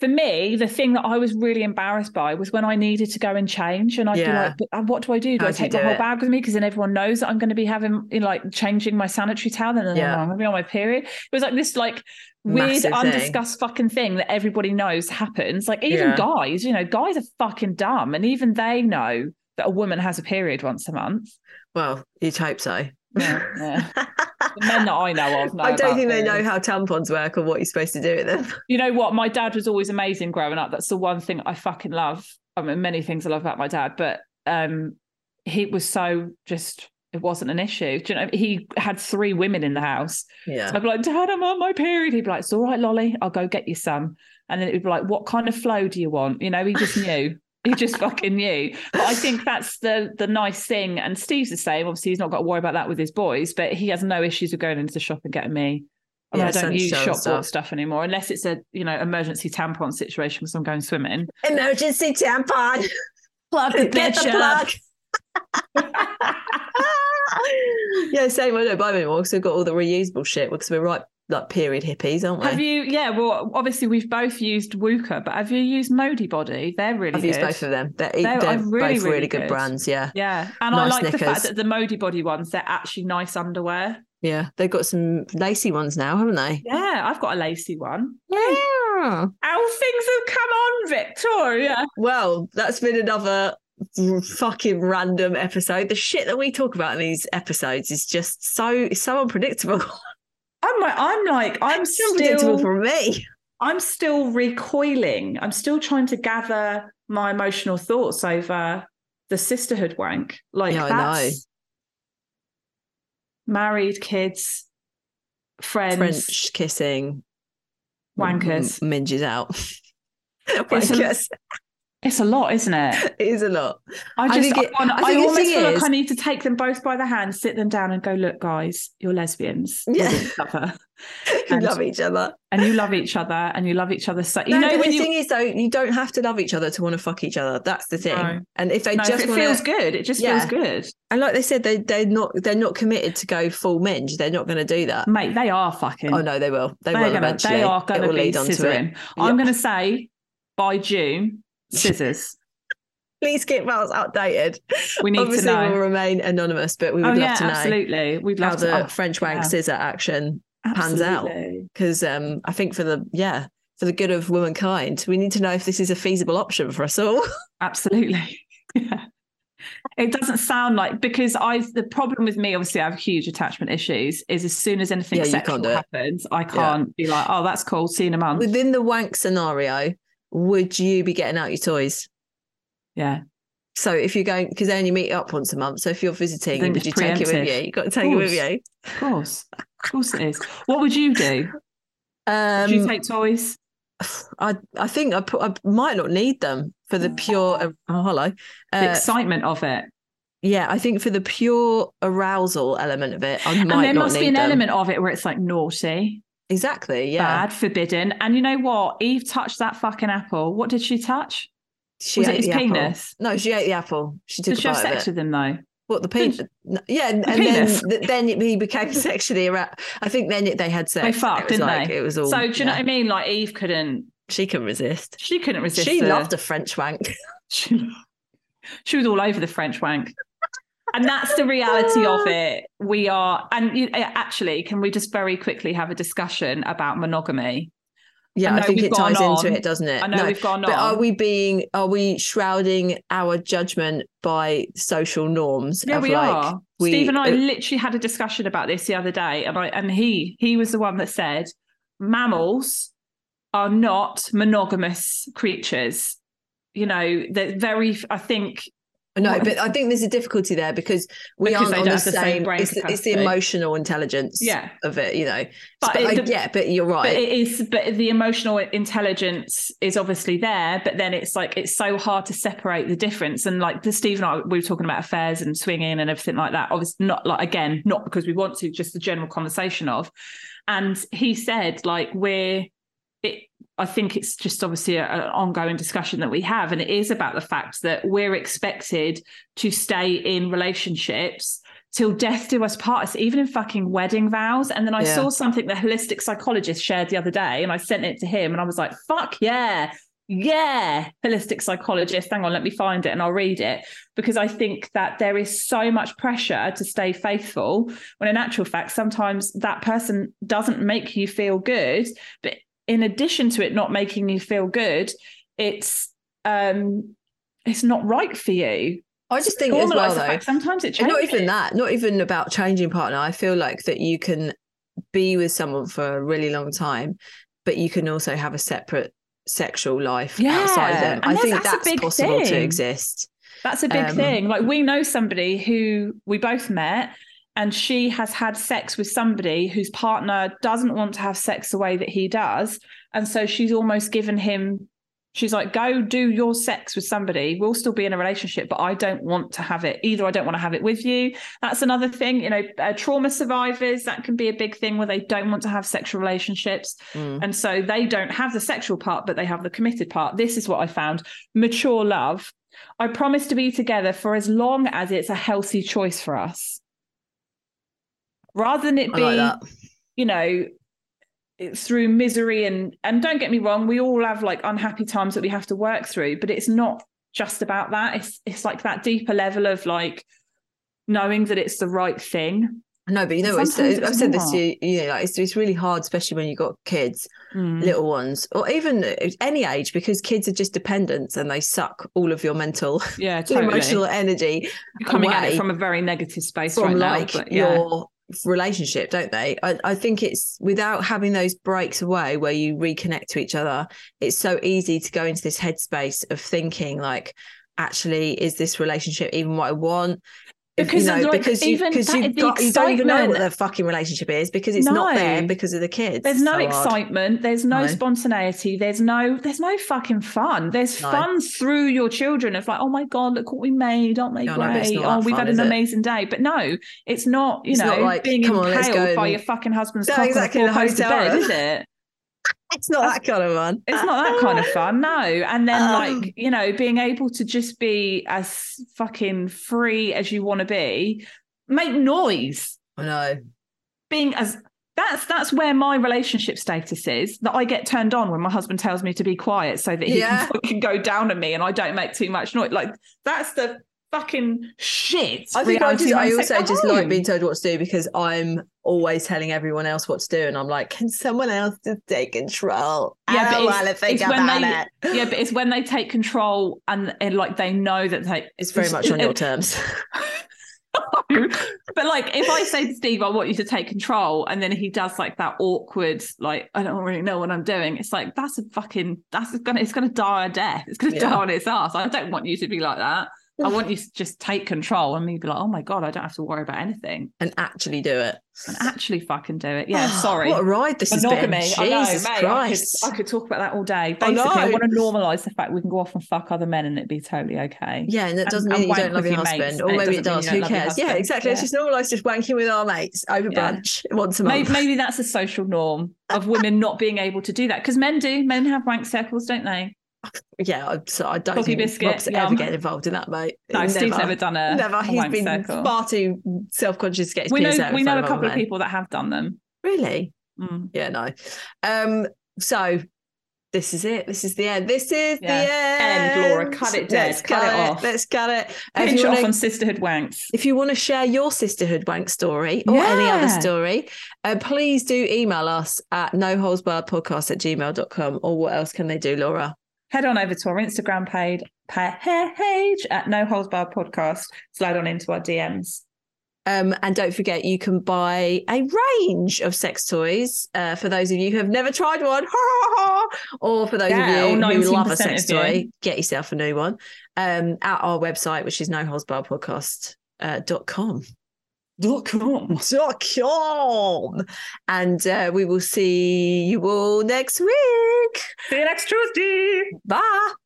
for me, the thing that I was really embarrassed by was when I needed to go and change, and I'd Yeah. be like, "But uh, what do I do? Do How I take my do whole it? bag with me? Because then everyone knows that I'm going to be having, you know, like, changing my sanitary towel, and then Yeah. I'm going to be on my period." It was like this, like, weird, Massive thing. undiscussed fucking thing that everybody knows happens. Like, even Yeah. guys, you know, guys are fucking dumb, and even they know that a woman has a period once a month. well, you'd hope so. The men that I know of know. I don't think they know how tampons work or what you're supposed to do with them. You know what? My dad was always amazing growing up. That's the one thing I fucking love. I mean, many things I love about my dad, but um, he was so just. It wasn't an issue. Do you know? He had three women in the house. Yeah. So I'd be like, Dad, I'm on my period. He'd be like, It's all right, Lolly. I'll go get you some. And then it would be like, What kind of flow do you want? You know, he just knew. He just fucking knew. But I think that's the the nice thing. And Steve's the same. Obviously, he's not got to worry about that with his boys, but he has no issues with going into the shop and getting me. I mean, Yeah, I don't use shop stuff. stuff anymore unless it's a you know emergency tampon situation because I'm going swimming. Emergency tampon. Plug Get the plug. yeah, same. I don't buy them anymore because we've got all the reusable shit because we're right like period hippies, aren't we? Have you? Yeah. Well, obviously we've both used WUKA, but have you used Modibodi? They're really I've good. used both of them. They're, They're- they're, uh, really, both really, really good, good. brands. Yeah, Yeah, and I Nice like the fact that the Modibodi ones they're actually nice underwear. yeah. They've got some lacy ones now, haven't they? Yeah, I've got a lacy one. Yeah. How things have come on, Victoria. Well, that's been another fucking random episode. The shit that we talk about in these episodes is just so so unpredictable. I'm like, I'm like, I'm still, for me. I'm still recoiling. I'm still trying to gather my emotional thoughts over the sisterhood wank. Like Yeah, I that's married, kids, friends, French kissing, wankers. m- minges out. Wankers. It's a lot, isn't it? It is a lot. I I just, think I, it- I I, think the almost feel like I need to take them both by the hand, sit them down, and go, "Look, guys, you're lesbians. You Yeah. love each other, You And- love each other. and you love each other, and you love each other." So you no, know when the you thing is, though, you don't have to love each other to want to fuck each other. That's the thing. No. And if they no, if just it wanna, feels good. It just Yeah. feels good, and like they said, they they're not they're not committed to go full minge. They're not going to do that. mate. They are fucking. Oh no, they will. They they're will gonna, eventually. they are going to lead on to it. I'm going to say by June, scissors. Please keep us updated. We need Obviously, to know. we'll remain anonymous, but we would oh love yeah, to know absolutely. We'd how love the oh, French wank yeah. scissor action pans out. Because um, I think for the yeah for the good of womankind, we need to know if this is a feasible option for us all. Absolutely. Yeah. It doesn't sound like because I the problem with me, obviously, I have huge attachment issues. Is as soon as anything Yeah, sexual can't do it. happens, I can't be like, "Oh, that's cool. See you in a month." Within the wank scenario, would you be getting out your toys? yeah, So if you're going, because they only meet up once a month. So if you're visiting, would you take it with you? You've got to take it with you. of course, of course it is. What would you do? Um, Would you take toys? I I think I, put, I might not need them for the pure. Oh, hello. The Uh, excitement of it, yeah, I think for the pure arousal element of it, I might and there must be an them. element of it where it's like naughty, Exactly. Yeah. bad, forbidden. And you know what? Eve touched that fucking apple. What did she touch? She Was it his the apple. penis? No, she ate the apple. She took Did she have sex it. with him though? What the penis? Yeah, and, and penis. then then he became sexually aroused. I think then they had sex. They fucked, didn't like, they? It was all. so do you know what I mean? Like Eve couldn't. She can resist. She couldn't resist. She the- loved a French wank. She, she was all over the French wank. And that's the reality of it. We are, and you, uh, actually, can we just very quickly have a discussion about monogamy? Yeah, I I, think it ties gone into on. it, doesn't it? I know No, we've gone But on. are we being? Are we shrouding our judgment by social norms? Yeah, we like, are. we- Steve and I uh, literally had a discussion about this the other day, and I and he he was the one that said mammals are not monogamous creatures. You know, they're very. I think No, but I think there's a difficulty there because we Because aren't on the have the same same. brain it's, the, it's the emotional intelligence Yeah. of it, you know. But But, it- I, the- yeah, but you're right. But it is, but the emotional intelligence is obviously there. But then it's like it's so hard to separate the difference. And like the Steve and I, we were talking about affairs and swinging and everything like that. Obviously, not like again, not because we want to, just the general conversation of. And he said, like we're, it. I think it's just obviously an ongoing discussion that we have, and it is about the fact that we're expected to stay in relationships till death do us part. It's even in fucking wedding vows. And then I Yeah. saw something the holistic psychologist shared the other day, and I sent it to him, and I was like, "Fuck yeah." Yeah, holistic psychologist. Hang on, let me find it and I'll read it because I think that there is so much pressure to stay faithful when, in actual fact, sometimes that person doesn't make you feel good. But in addition to it not making you feel good, it's um it's not right for you. I just think as well though. sometimes it changes. not even that, not even about changing partner. I feel like that you can be with someone for a really long time, but you can also have a separate sexual life Yeah, outside of them. and I that's- think that's that's, possible to exist. That's a big Um, thing. Like we know somebody who we both met and she has had sex with somebody whose partner doesn't want to have sex the way that he does. And so she's almost given him she's like go do your sex with somebody. We'll still be in a relationship, but I don't want to have it. Either I don't want to have it with you. That's another thing, you know, uh, trauma survivors that can be a big thing where they don't want to have sexual relationships. Mm. And so they don't have the sexual part, but they have the committed part. This is what I found mature love. I promise to be together for as long as it's a healthy choice for us. Rather than it be, like you know, through misery and and don't get me wrong, we all have like unhappy times that we have to work through, but it's not just about that. It's it's like that deeper level of like knowing that it's the right thing. No, but you know, I've said this to you. You know, like it's, it's really hard, especially when you've got kids, Mm. little ones, or even any age, because kids are just dependents and they suck all of your mental, Yeah, totally. emotional energy You're coming at it from a very negative space from right like now. But yeah. your relationship, don't they? I, I think it's without having those breaks away where you reconnect to each other, it's so easy to go into this headspace of thinking like, actually, is this relationship even what I want? Because you know, like, because you, even that- you've got you don't even know what their fucking relationship is because it's not there because of the kids. There's no So excitement. There's no, No. spontaneity. There's no. There's no fucking fun. There's No. fun through your children of like, oh my god, look what we made. Aren't they No, no, it's great? oh, we've fun, had an is it? amazing day. But no, it's not. You It's know, not like, being come on, impaled by and- your fucking husband's No, cock exactly, on the hotel bed, is it? It's not that kind of fun. It's not that kind of fun, no. And then, Um, like, you know, being able to just be as fucking free as you want to be, make noise, I know. being as that's that's where my relationship status is. That I get turned on when my husband tells me to be quiet so that he Yeah. can fucking go down at me and I don't make too much noise. Like that's the fucking shit. I think I just I also just like being told what to do because I'm always telling everyone else what to do, and I'm like, can someone else just take control? Yeah, but it's, think it's when they, it. yeah, but it's when they take control and, and like they know that they. It's very much on your terms. but like if I say to Steve, I want you to take control, and then he does like that awkward, like I don't really know what I'm doing. It's like that's a fucking that's gonna it's gonna die a death. It's gonna Yeah. die on its ass. I don't want you to be like that. I want you to just take control and me be like, oh my god, I don't have to worry about anything and actually do it. and actually fucking do it. Yeah, sorry. What a ride this has been. Monogamy. I know, Jesus mate. Christ. I could, I could talk about that all day. I Basically, I, know. want to normalise the fact we can go off and fuck other men and it'd be totally okay. Yeah, and that doesn't and mean you don't love your your mates, husband, or maybe it doesn't does. Who don't love your cares? Yeah, husband. exactly. Let's just normalise just wanking with our mates over Yeah. brunch once a month. Maybe, maybe that's a social norm of women not being able to do that because men do. Men have wank circles, don't they? Yeah, I- so I don't Coffee think biscuit, Rob's ever yum. getting involved in that, mate. No, Steve's never done a, Never. He's been circle. far too self-conscious to get his we know we know a couple of men. people that have done them. Really? Mm. Yeah, no. Um, so this is it. This is the end. This is Yeah. the end. End, Laura. Cut it dead. Let's Cut cut it it. off. Let's cut it. Pinch you off on sisterhood wanks. if you want to share your sisterhood wank story or any other story, uh, please do email us at noholesbarredpodcast at gmail.com. Or what else can they do, Laura? Head on over to our Instagram page, page at No Holes Barred Podcast. Slide on into our DMs. Um, and don't forget, you can buy a range of sex toys uh, for those of you who have never tried one, or for those Yeah, of you who love a sex you. toy, get yourself a new one um, at our website, which is noholesbarredpodcast.com. Uh, dot com. Dot com. dot com. And uh, we will see you all next week. See you next Tuesday. Bye.